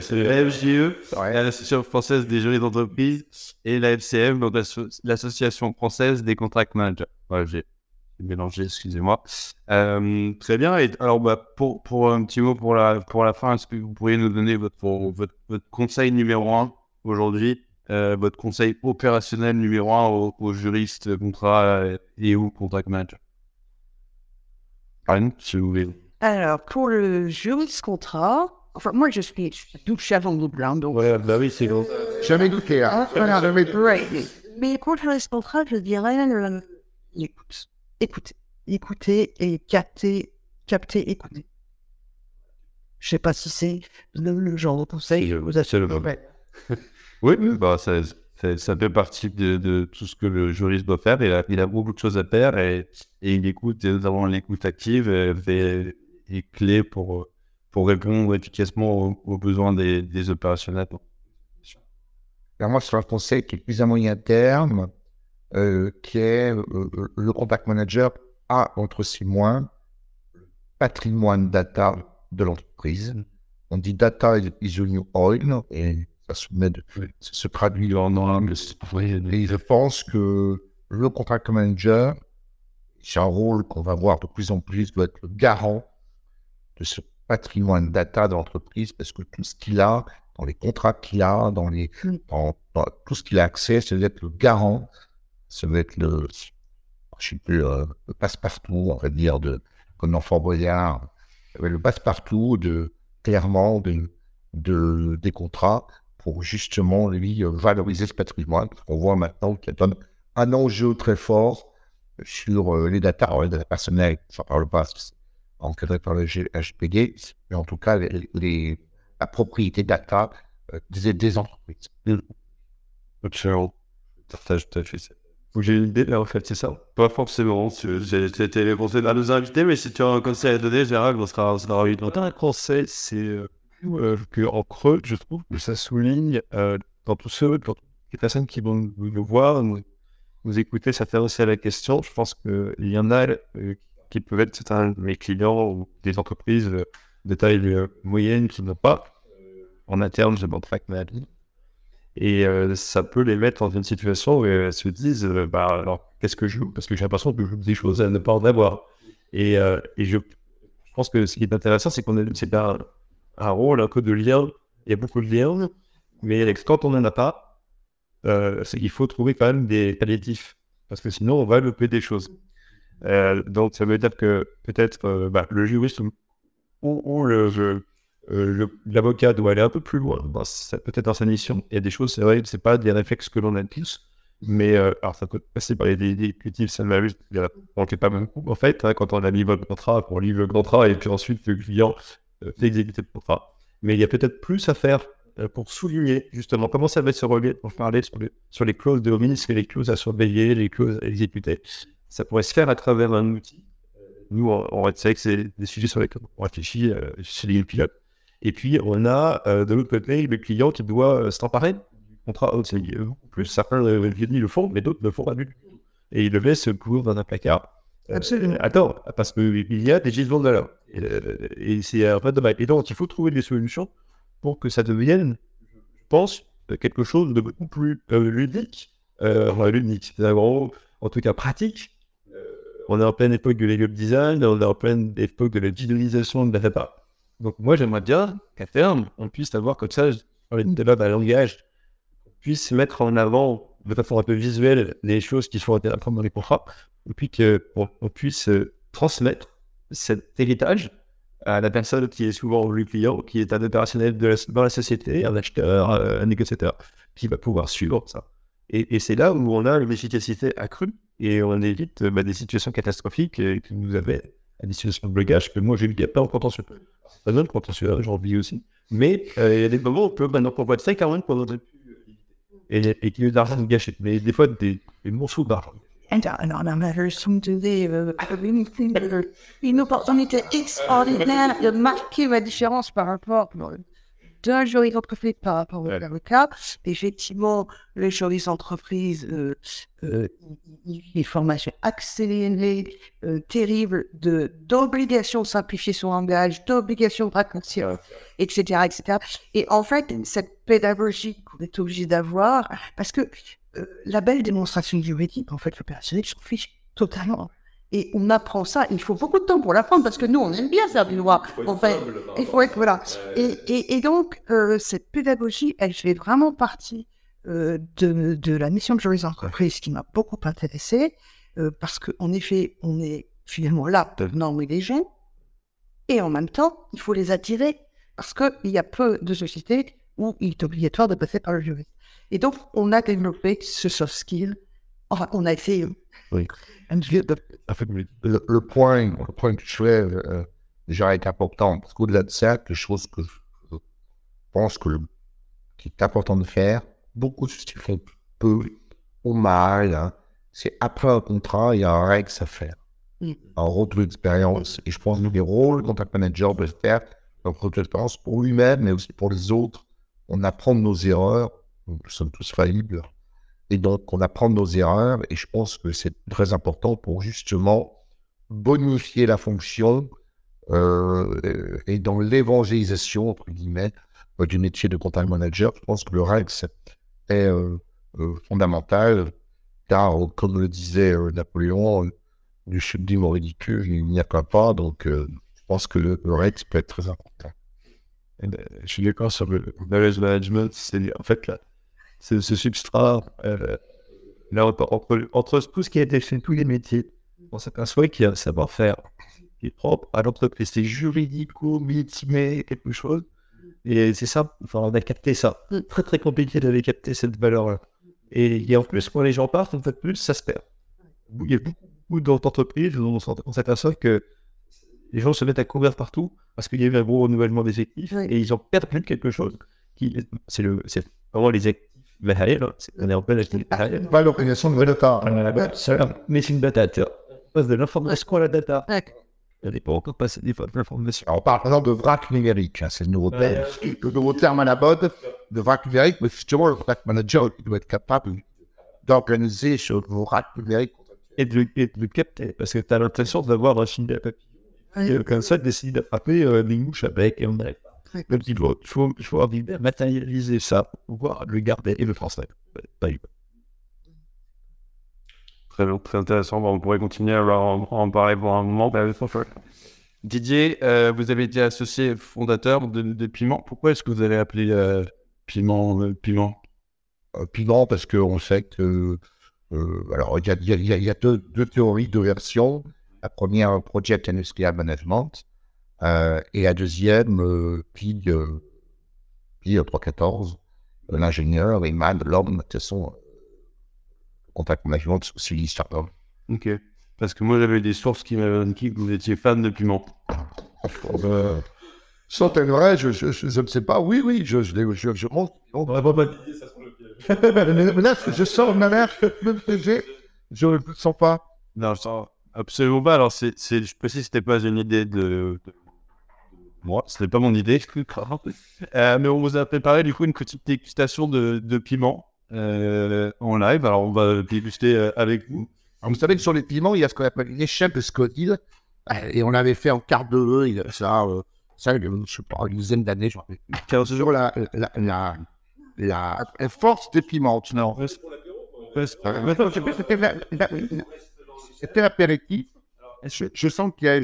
C'est l'AFGE, l'Association française des juristes d'entreprise, et l'AFCM, donc l'Association française des contract managers. Ouais, j'ai mélangé, excusez-moi. Euh, très bien. Et alors, bah, pour, pour un petit mot pour la, pour la fin, est-ce que vous pourriez nous donner votre, votre, votre conseil numéro un aujourd'hui, euh, votre conseil opérationnel numéro un aux, aux juristes contrat et aux contract managers Anne, si vous voulez. Alors, pour le juriste contrat, enfin, moi, je suis douche avant le blanc, donc. Ouais, bah oui, c'est bon. Jamais douté, hein. Voilà. Jamais douté. Right. Mais pour le juriste contrat, je dirais euh, l'écoute. Écoutez. Écoutez et capter, capter, écouter. Je sais pas si c'est le, le genre de conseil que vous avez. Ouais. *laughs* Oui, oui, bah, ça, ça, ça fait partie de, de tout ce que le juriste doit faire. Il a, il a beaucoup de choses à faire et, et il écoute, et notamment l'écoute active euh, est, est clé pour, pour répondre efficacement aux, aux besoins des, des opérationnels. Alors moi, c'est un conseil qui est plus à moyen terme, euh, qui est euh, le contact manager a entre ses mains le patrimoine data de l'entreprise. On dit data is the new oil et ça se, met de- Oui. ça se traduit en anglais. Et je pense que le contract manager, c'est un rôle qu'on va voir de plus en plus, doit être le garant de ce patrimoine data de l'entreprise parce que tout ce qu'il a, dans les contrats qu'il a, dans, les, Mm. dans, dans tout ce qu'il a accès, ça doit être le garant, ça doit être le, je sais plus, euh, le passe-partout, on va dire, de, comme dans Fort Boyard, le passe-partout de, clairement, de, de, des contrats pour justement, lui, euh, valoriser ce patrimoine. Parce qu'on voit maintenant qu'il y a un- enjeu très fort sur euh, les data, alors les data personnelles, ça ne parle pas, c'est encadré par le HPD, mais en tout cas, les, les- la propriété data euh, des, des entreprises. Absolument. Je partage tout à fait ça. J'ai une idée, là, en fait, c'est ça? Pas forcément. C'était les conseils de nos invités, mais si tu as un conseil à donner, Gérald, on sera, ravis de. Un conseil, c'est euh, euh, que en creux, je trouve que ça souligne euh, dans tous ceux, dans toutes les personnes qui vont nous, nous voir, nous, nous écouter, s'intéresser à la question. Je pense qu'il y en a euh, qui peuvent être certains de mes clients ou des entreprises de taille euh, moyenne qui n'ont pas euh, en interne de contract maladie. Et euh, ça peut les mettre dans une situation où elles se disent bah, alors, qu'est-ce que je joue Parce que j'ai l'impression que je joue des choses à ne pas en avoir. Et, et je, je pense que ce qui est intéressant, c'est qu'on a, c'est un, un rôle un peu de lien. Il y a beaucoup de liens, mais quand on n'en a pas, c'est qu'il faut trouver quand même des palliatifs. Parce que sinon, on va louper des choses. Euh, donc, ça veut dire que peut-être euh, bah, le juriste ou, euh, le- l'avocat doit aller un peu plus loin, peut-être dans sa mission. Il y a des choses, c'est vrai, c'est pas des réflexes que l'on a tous, mais alors ça peut passer par les exécutifs, ça m'amuse, on ne fait pas beaucoup en fait, hein, quand on a livré le contrat, on livre le contrat et puis ensuite le client fait exécuter le contrat. Mais il y a peut-être plus à faire pour souligner justement comment ça va se relier, pour parler sur les, clauses de risque, les clauses à surveiller, les clauses à exécuter. Ça pourrait se faire à travers un outil. Euh, Nous, on, on sait que c'est des sujets sur lesquels on réfléchit euh, chez les pilotes. Et puis, on a euh, de l'autre côté le client qui doit euh, s'emparer du contrat. C'est, euh, plus certains euh, le font, mais d'autres ne le font pas du tout. Et ils le laissent courir dans un placard. Absolument. attends, parce qu'il y a des gisements de valeur. Et, et c'est un vrai dommage. Et donc, il faut trouver des solutions pour que ça devienne, je pense, quelque chose de beaucoup plus ludique. Enfin, ludique, c'est en tout cas pratique. On est en pleine époque de legal design, on est en pleine époque de la digitalisation de la data. Donc moi, j'aimerais bien qu'à terme, on puisse avoir comme ça, à l'heure d'un langage, puisse mettre en avant de façon un peu visuelle les choses qui sont intéressantes dans les contrats, et puis qu'on on puisse euh, transmettre cet héritage à la personne qui est souvent le client, qui est un opérationnel de la, dans la société, un acheteur, euh, un négociateur, qui va pouvoir suivre ça. Et, c'est là où on a une efficacité accrue et on évite euh, bah, des situations catastrophiques euh, qui nous avaient à des situations de blocage que moi j'ai eu il y a pas en contentieux. Ça donne contentieux, hein, j'en vis aussi. Mais euh, il y a des moments où on peut maintenant même qu'on aurait pu euh, éviter. Et, et qu'il y a de l'argent gâché. Mais des fois, des, morceaux d'argent. Alors, la majeure donné euh, une opportunité extraordinaire de marquer ma différence par rapport d'un jury d'entreprise par rapport au avocat. Effectivement, les juristes d'entreprise, euh, euh, les formations accélérées, euh, terribles, de, d'obligation de simplifier son langage, d'obligation de raccourcir, etc., etc. Et en fait, cette pédagogie qu'on est obligé d'avoir, parce que euh, la belle démonstration juridique, en fait, l'opérationnel s'en fiche totalement. Et on apprend ça. Il faut beaucoup de temps pour l'apprendre parce que nous, on aime bien faire du droit. En fait, il faut être voilà. Et, et, et donc, euh, cette pédagogie, elle fait vraiment partie euh, de, de, la mission de juriste d'entreprise qui m'a beaucoup intéressé euh, parce qu'en effet, on est finalement là pour normer les gens et en même temps, il faut les attirer parce qu'il y a peu de sociétés où il est obligatoire de passer par le juriste. Et donc, on a développé ce soft skill. Enfin, on a fait. Oui. Le, le, point, le point que je fais euh, déjà est important. Parce qu'au-delà de ça, quelque chose que je pense que qui est important de faire, beaucoup de qui font peu ou mal, hein, c'est après un contrat, il y a un règle à faire. Mm. Un retour d'expérience. Et je pense que les rôles de contact manager doivent faire un retour d'expérience pour lui-même, mais aussi pour les autres. On apprend de nos erreurs. Nous sommes tous faillibles. Et donc, on apprend nos erreurs, et je pense que c'est très important pour justement bonifier la fonction euh, et dans l'évangélisation, entre guillemets, euh, du métier de contact manager. Je pense que le REX est euh, fondamental, car, comme le disait Napoléon, du sublime au ridicule, il n'y a qu'un pas, donc je pense que le, REX peut être très important. Je suis d'accord sur le knowledge management, c'est en fait là ce, ce substrat, euh, là, entre, entre, tout ce qui a été fait, tous les métiers, on s'aperçoit qu'il y a un savoir-faire qui est propre à l'entreprise. C'est juridico, militimé, quelque chose. Et c'est ça, enfin, on a capté ça. Mm. Très, très compliqué d'aller capter cette valeur-là. Et, et, en plus, quand les gens partent, en fait, plus ça se perd. Il y a beaucoup d'entreprises où on s'aperçoit que les gens se mettent à courir partout parce qu'il y a eu un gros renouvellement des équipes et ils ont perdu quelque chose. C'est vraiment les actifs en de data. Mais c'est une data. Passe de l'information à la data. Il n'est pas encore passé des l'information. On parle maintenant de vrac numérique. Hein, c'est le nouveau terme. Le nouveau terme à la mode de vrac numérique. Mais justement, le vrac manager il doit être capable d'organiser ce vrac numérique. Et de, le capter. Parce que tu as l'impression d'avoir un film à papier. Comme ça, d'essayer d'attraper euh, les mouches avec et on n'arrive il faut, faut, faut arriver à matérialiser ça pour pouvoir le garder et le transmettre. Pas eu. Très bien, très intéressant. Bon, on pourrait continuer à en, en, parler pour un moment. Didier, euh, vous avez été associé fondateur de, de Piment. Pourquoi est-ce que vous avez appelé euh, Piment euh, Piment? Euh, Piment parce qu'on sait que. Euh, alors, il y a, y a, y a deux, deux, théories, deux versions. La première, Project Industrial Management, et la deuxième, euh, Pi, euh, Pi 314, euh, l'ingénieur, et Man, l'homme, de toute façon, contact management, c'est l'histoire d'homme. Ok. Parce que moi, j'avais des sources qui m'avaient indiqué que vous étiez fan de piment. Euh, Sont elles vraies je, je, je, je, ne sais pas. Oui, oui, je, je, je, je, je monte. On va pas Didier, ça sent le piège. *laughs* Là, je sens ma mère, je ne le sens pas. Non, je sens absolument pas. Alors, c'est, c'est, je précise, c'était pas une idée de, de moi, ce n'est pas mon idée. euh, mais on vous a préparé du coup une petite dégustation de, de piment euh, en live. Alors on va déguster euh, avec vous. Alors, vous savez que sur les piments, il y a ce qu'on appelle une échelle de Scottill. Et on l'avait fait en quart de il a ça, euh, ça, je sais pas, une dizaine d'années, je rappelle. Sur la, la, la, la, la force des piments. Non. C'était l'apéritif. Je, je sens qu'il y a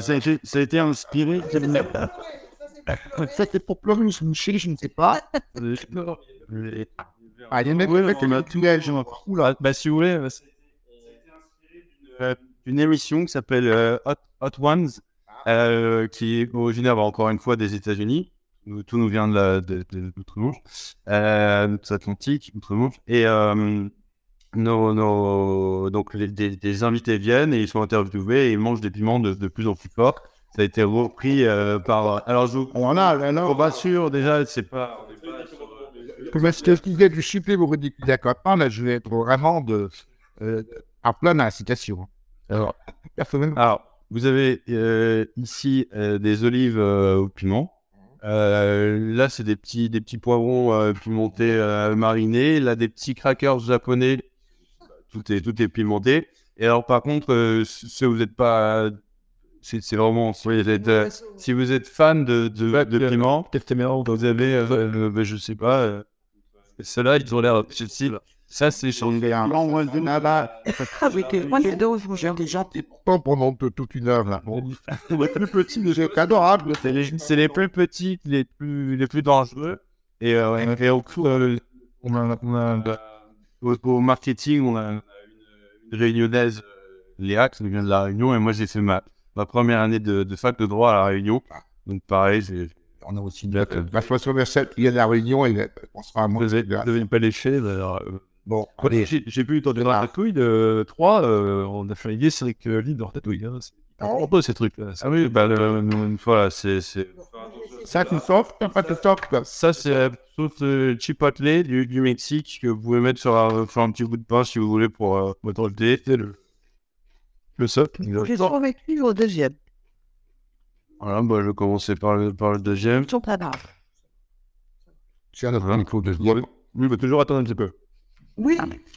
ça, a été, ça a été inspiré. C'était *laughs* pour pleurer une moucher, je ne sais pas. *laughs* Ah, il y a même ouais, a tout Oula, bah, si vous voulez, ça a été d'une émission qui s'appelle euh, Hot, Hot, Ones, euh, qui est originaire, bah, encore une fois, des États-Unis. Tout nous vient de, la, de, euh, d'outre-Atlantique, outre-Manche. Et euh, nos, nos, donc les, des, des, invités viennent et ils sont interviewés et ils mangent des piments de, de plus en plus forts. Ça a été repris euh, par. Alors, je, on en a, alors. On va sûr, déjà, c'est pas. Pour m'expliquer du supplément ridicule d'accord pas, mais je vais être vraiment de. Euh, à plein d'incitations. Alors, alors, vous avez euh, ici euh, des olives au piment. Euh, là, c'est des petits, des petits poivrons euh, pimentés euh, marinés. Là, des petits crackers japonais. Tout est, tout est pimenté. Et alors, par contre, euh, si vous n'êtes pas. C'est c'est vraiment. Si vous êtes, euh, si vous êtes fan de, de, de piment, t'es marrant vous avez. euh, euh, ben, je sais pas. euh, Ceux-là, ils ont l'air style. Ça, c'est là-bas, Ah j'ai déjà. pas pendant toute une heure là. les plus petits. C'est adorable. C'est les, c'est les plus petits, les plus, les plus dangereux. Et, euh, et au, coup, euh, on a, on a, euh, au, au marketing, on a une, une réunionnaise, euh, Léa, qui vient de La Réunion. Et moi, j'ai fait ma, ma première année de, de fac de droit à La Réunion. Donc, pareil, j'ai. On a aussi de la façon universelle qui est de la Réunion et on sera à Vous moi. ne pas lécher. d'ailleurs. Bon. J'ai j'ai pu entendre la ratatouille de 3. Euh, on a fait une idée sur le lit de ratatouille. Hein. C'est un peu ces trucs-là. Ah oui, bah, le- le- voilà, c'est. Ça, tu pas de. Ça, c'est la sauce euh, chipotle du, du Mexique que vous pouvez mettre sur un, sur un petit bout de pain si vous voulez pour euh, mettre le thé. C'est le, le soc. J'ai survécu au deuxième. Voilà, bah, je vais commencer par le, par le deuxième. Ils sont pas graves. C'est un autre micro de Oui, mais toujours attendre un petit peu. Oui. *laughs*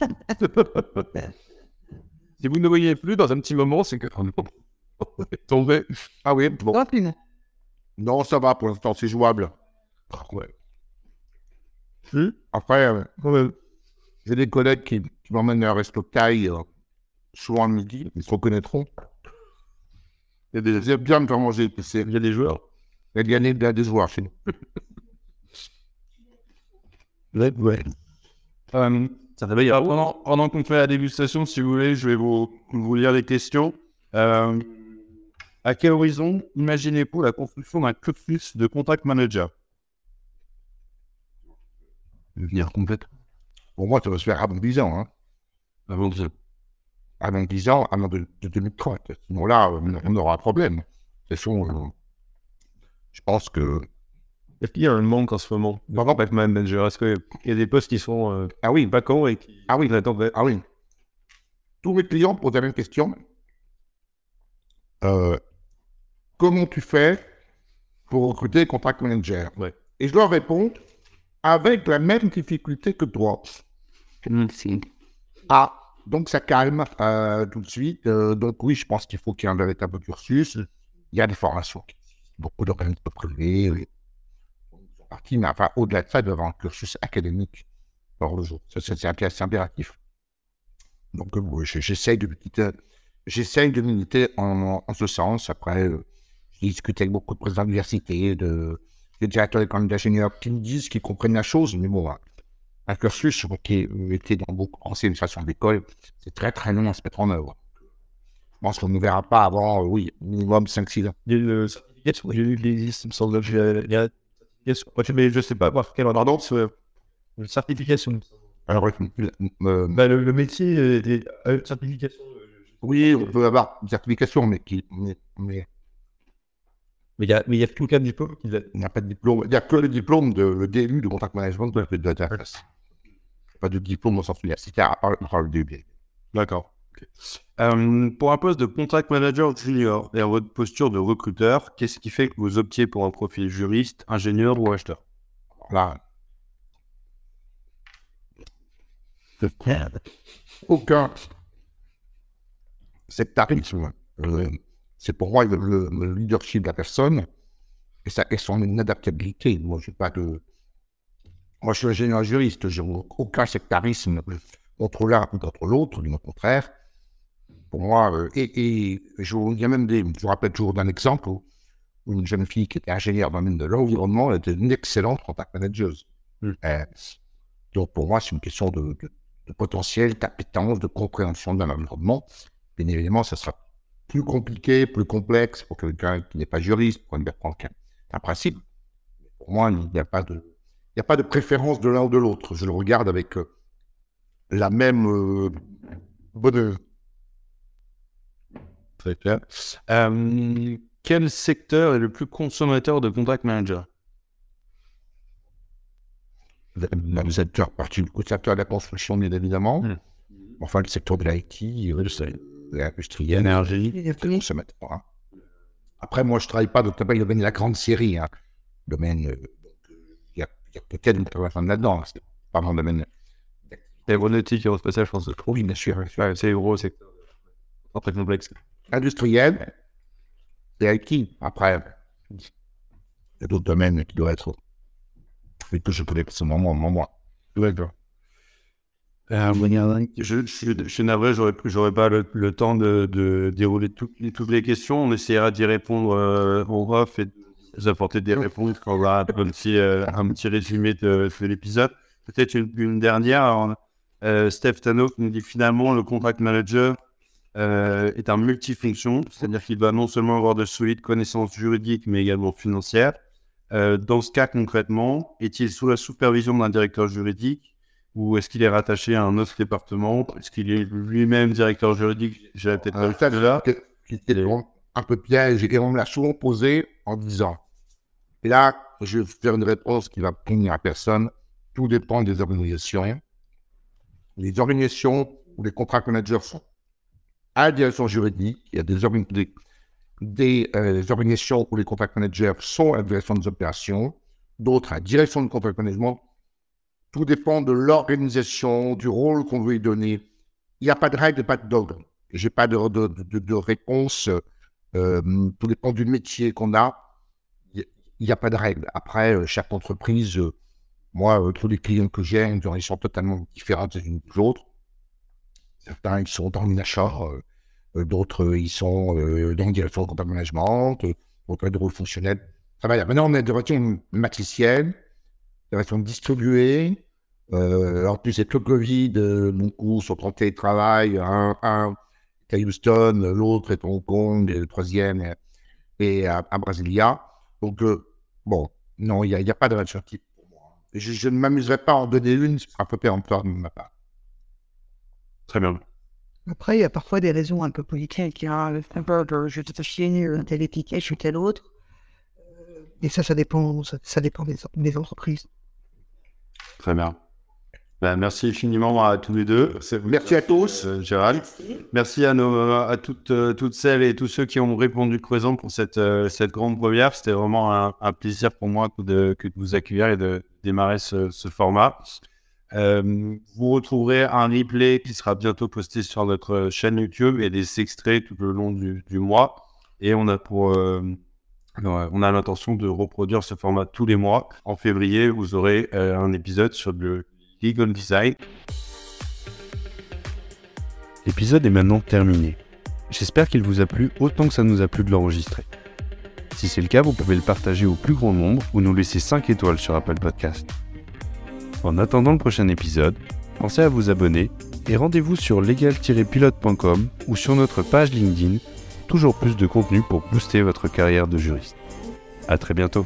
si vous ne voyez plus dans un petit moment, c'est que on *laughs* est tombé. Ah oui, bon. Rapide. Non, ça va pour l'instant, c'est jouable. Ouais. Après, euh, Quand même. j'ai des collègues qui, qui m'emmènent à un resto Thaï, euh, souvent le midi, ils se reconnaîtront. Il y a des, J'aime bien me faire manger épicé. il y a des joueurs. Il y a gagné de la décevoir chez nous. *laughs* Ouais, ouais. Euh, ça fait bien. Pendant, pendant qu'on fait la dégustation, si vous voulez, je vais vous, vous lire les questions. Euh, à quel horizon imaginez-vous la construction d'un cursus de contact manager? Devenir complète. Pour moi, ça va se faire avant 10 ans. Hein. Avant de Avant 10 ans, avant de, de 2030. Sinon là, on aura un problème. De toute façon, euh, je pense que... Est-ce qu'il y a un manque en ce moment de Pardon? contact manager? Est-ce qu'il y a des postes qui sont euh, Ah oui, vacants et qui Ah oui. attendent Ah oui. Tous mes clients posent la même question. Euh, comment tu fais pour recruter contract manager Ouais. Et je leur réponds avec la même difficulté que toi. Ah, donc ça calme euh, tout de suite. Euh, donc oui, je pense qu'il faut qu'il y ait un véritable cursus. Il y a des formations, beaucoup d'organismes privés. oui. Donc, ils sont partis, mais enfin, au-delà de ça, il doit y avoir un cursus académique hors le jour. C'est impé- c'est impératif. Donc, euh, j'essaye de de militer en, en ce sens. Après, euh, j'ai discuté avec beaucoup de présidents d'université, de, des directeurs d'école d'ingénieurs qui me disent qu'ils comprennent la chose, mais bon, un cursus qui était dans beaucoup d'anciennes façons d'école, c'est très très long à se mettre en œuvre. Je pense qu'on ne verra pas avant, euh, oui, minimum 5-6 ans. Qu'il existe, il me semble. Mais je sais pas par quelle ordonnance. euh, Une certification. Alors, euh, euh, Bah, le, le métier euh, est a une certification. euh, je- oui, on peut avoir une certification, mais qui, mais, mais il y a, mais il y a tout cas de diplôme qui l'a. il n'y a pas de diplôme. Il n'y a que le diplôme de le DU de contact management de la data class. Pas de diplôme au sens universitaire, à part, à part le DU. D'accord. Euh, pour un poste de contact manager junior et à votre posture de recruteur, qu'est-ce qui fait que vous optiez pour un profil juriste, ingénieur ou acheteur? Là, aucun sectarisme. Euh, c'est pour moi le, le- le leadership de la personne et, sa, et son adaptabilité. Moi, j'ai pas de. Moi, je suis ingénieur juriste, j'ai aucun sectarisme contre l'un ou contre l'autre, du contraire. Pour moi, euh, et, et je, il y a même des. Je vous rappelle toujours d'un exemple où, une jeune fille qui était ingénieure dans le domaine de l'environnement était une excellente contact manager. Euh, donc, pour moi, c'est une question de, de- de potentiel, d'appétence, de compréhension d'un environnement. Bien évidemment, ça sera plus compliqué, plus complexe pour quelqu'un qui n'est pas juriste, pour qui a un principe. Pour moi, il n'y a pas de, il n'y a pas de préférence de l'un ou de l'autre. Je le regarde avec euh, la même euh, bonne. Très clair. Euh, quel secteur est le plus consommateur de contact manager? Le secteur, partie du secteur de la construction, bien évidemment. Mm. enfin, le secteur de l'IT, euh, l'industrie, Énergie. Il y a le plus- consommateur. hein. Après, moi, je travaille pas dans le domaine de la grande série. Hein. Domaine, euh, euh, il y a, il y a peut-être une personne là-dedans. C'est pas mon domaine. L'aéronautique et aérospatiale, je pense. que- Oui, bien sûr. C'est gros, c'est très complexe. Industriel et IT. Après, il y a d'autres domaines qui doivent être. Mais que je connais personnellement, moi. moi. Euh, je, je, je suis navré, j'aurais j'aurais pas le, le temps de, de dérouler toutes les, toutes les questions. On essaiera d'y répondre euh, en off et de vous apporter des réponses quand on aura un petit, euh, un petit résumé de, de l'épisode. Peut-être une, une dernière. Alors, euh, Steph Tano nous dit finalement le contract manager est un multifonction, c'est-à-dire qu'il doit non seulement avoir de solides connaissances juridiques mais également financières. Dans ce cas concrètement, est-il sous la supervision d'un directeur juridique ou est-ce qu'il est rattaché à un autre département? Est-ce qu'il est lui-même directeur juridique? J'avais peut-être ça, cas là. qui était un peu piège et on me l'a souvent posé en disant et là, je vais faire une réponse qui va punir à personne. Tout dépend des organisations. Les organisations où les contract managers sont à la direction juridique, il y a des, orga- des, des, euh, organisations où les contract managers sont à la direction des opérations, d'autres à la direction de contract management. Tout dépend de l'organisation, du rôle qu'on veut y donner. Il n'y a pas de règle, pas de dogme. Je n'ai pas de, de, de, de réponse. Euh, tout dépend du métier qu'on a. Il n'y a pas de règle. Après, euh, chaque entreprise, euh, moi, tous les clients que j'ai, ils ont- ils sont totalement différents les unes des autres. Certains, ils sont dans l'achat, d'autres, ils sont dans la direction de management, d'autres, des rôles fonctionnels. Maintenant, on a des relations matricielles, des relations distribuées. Euh, en plus, avec le Covid, euh, beaucoup sont en télétravail. Un, un est à Houston, l'autre est à Hong Kong, et le troisième est, est à, à Brasilia. Donc, euh, bon, non, il n'y a, il y a pas de relation type pour moi. Je, je ne m'amuserai pas à en donner une, ce sera un peu péremptoire de ma part. Très bien. Après, il y a parfois des raisons un peu politiques. Hein. Un peu de je te chier euh, telle étiquette ou telle autre. Euh, Et ça, ça dépend, ça, ça dépend des, des entreprises. Très bien. Ben, merci infiniment à tous les deux. Merci à tous. Euh, Gérald. Merci à, nos, à toutes, euh, toutes celles et tous ceux qui ont répondu présent pour cette, euh, cette grande première. C'était vraiment un, un plaisir pour moi de, que de vous accueillir et de démarrer ce, ce format. Euh, vous retrouverez un replay qui sera bientôt posté sur notre chaîne YouTube et des extraits tout le long du, du mois. Et on a pour euh, on a l'intention de reproduire ce format tous les mois. En février, vous aurez euh, un épisode sur le legal design. L'épisode est maintenant terminé. J'espère qu'il vous a plu autant que ça nous a plu de l'enregistrer. Si c'est le cas, vous pouvez le partager au plus grand nombre ou nous laisser 5 étoiles sur Apple Podcast. En attendant le prochain épisode, pensez à vous abonner et rendez-vous sur legal-pilote.com ou sur notre page LinkedIn, toujours plus de contenu pour booster votre carrière de juriste. À très bientôt.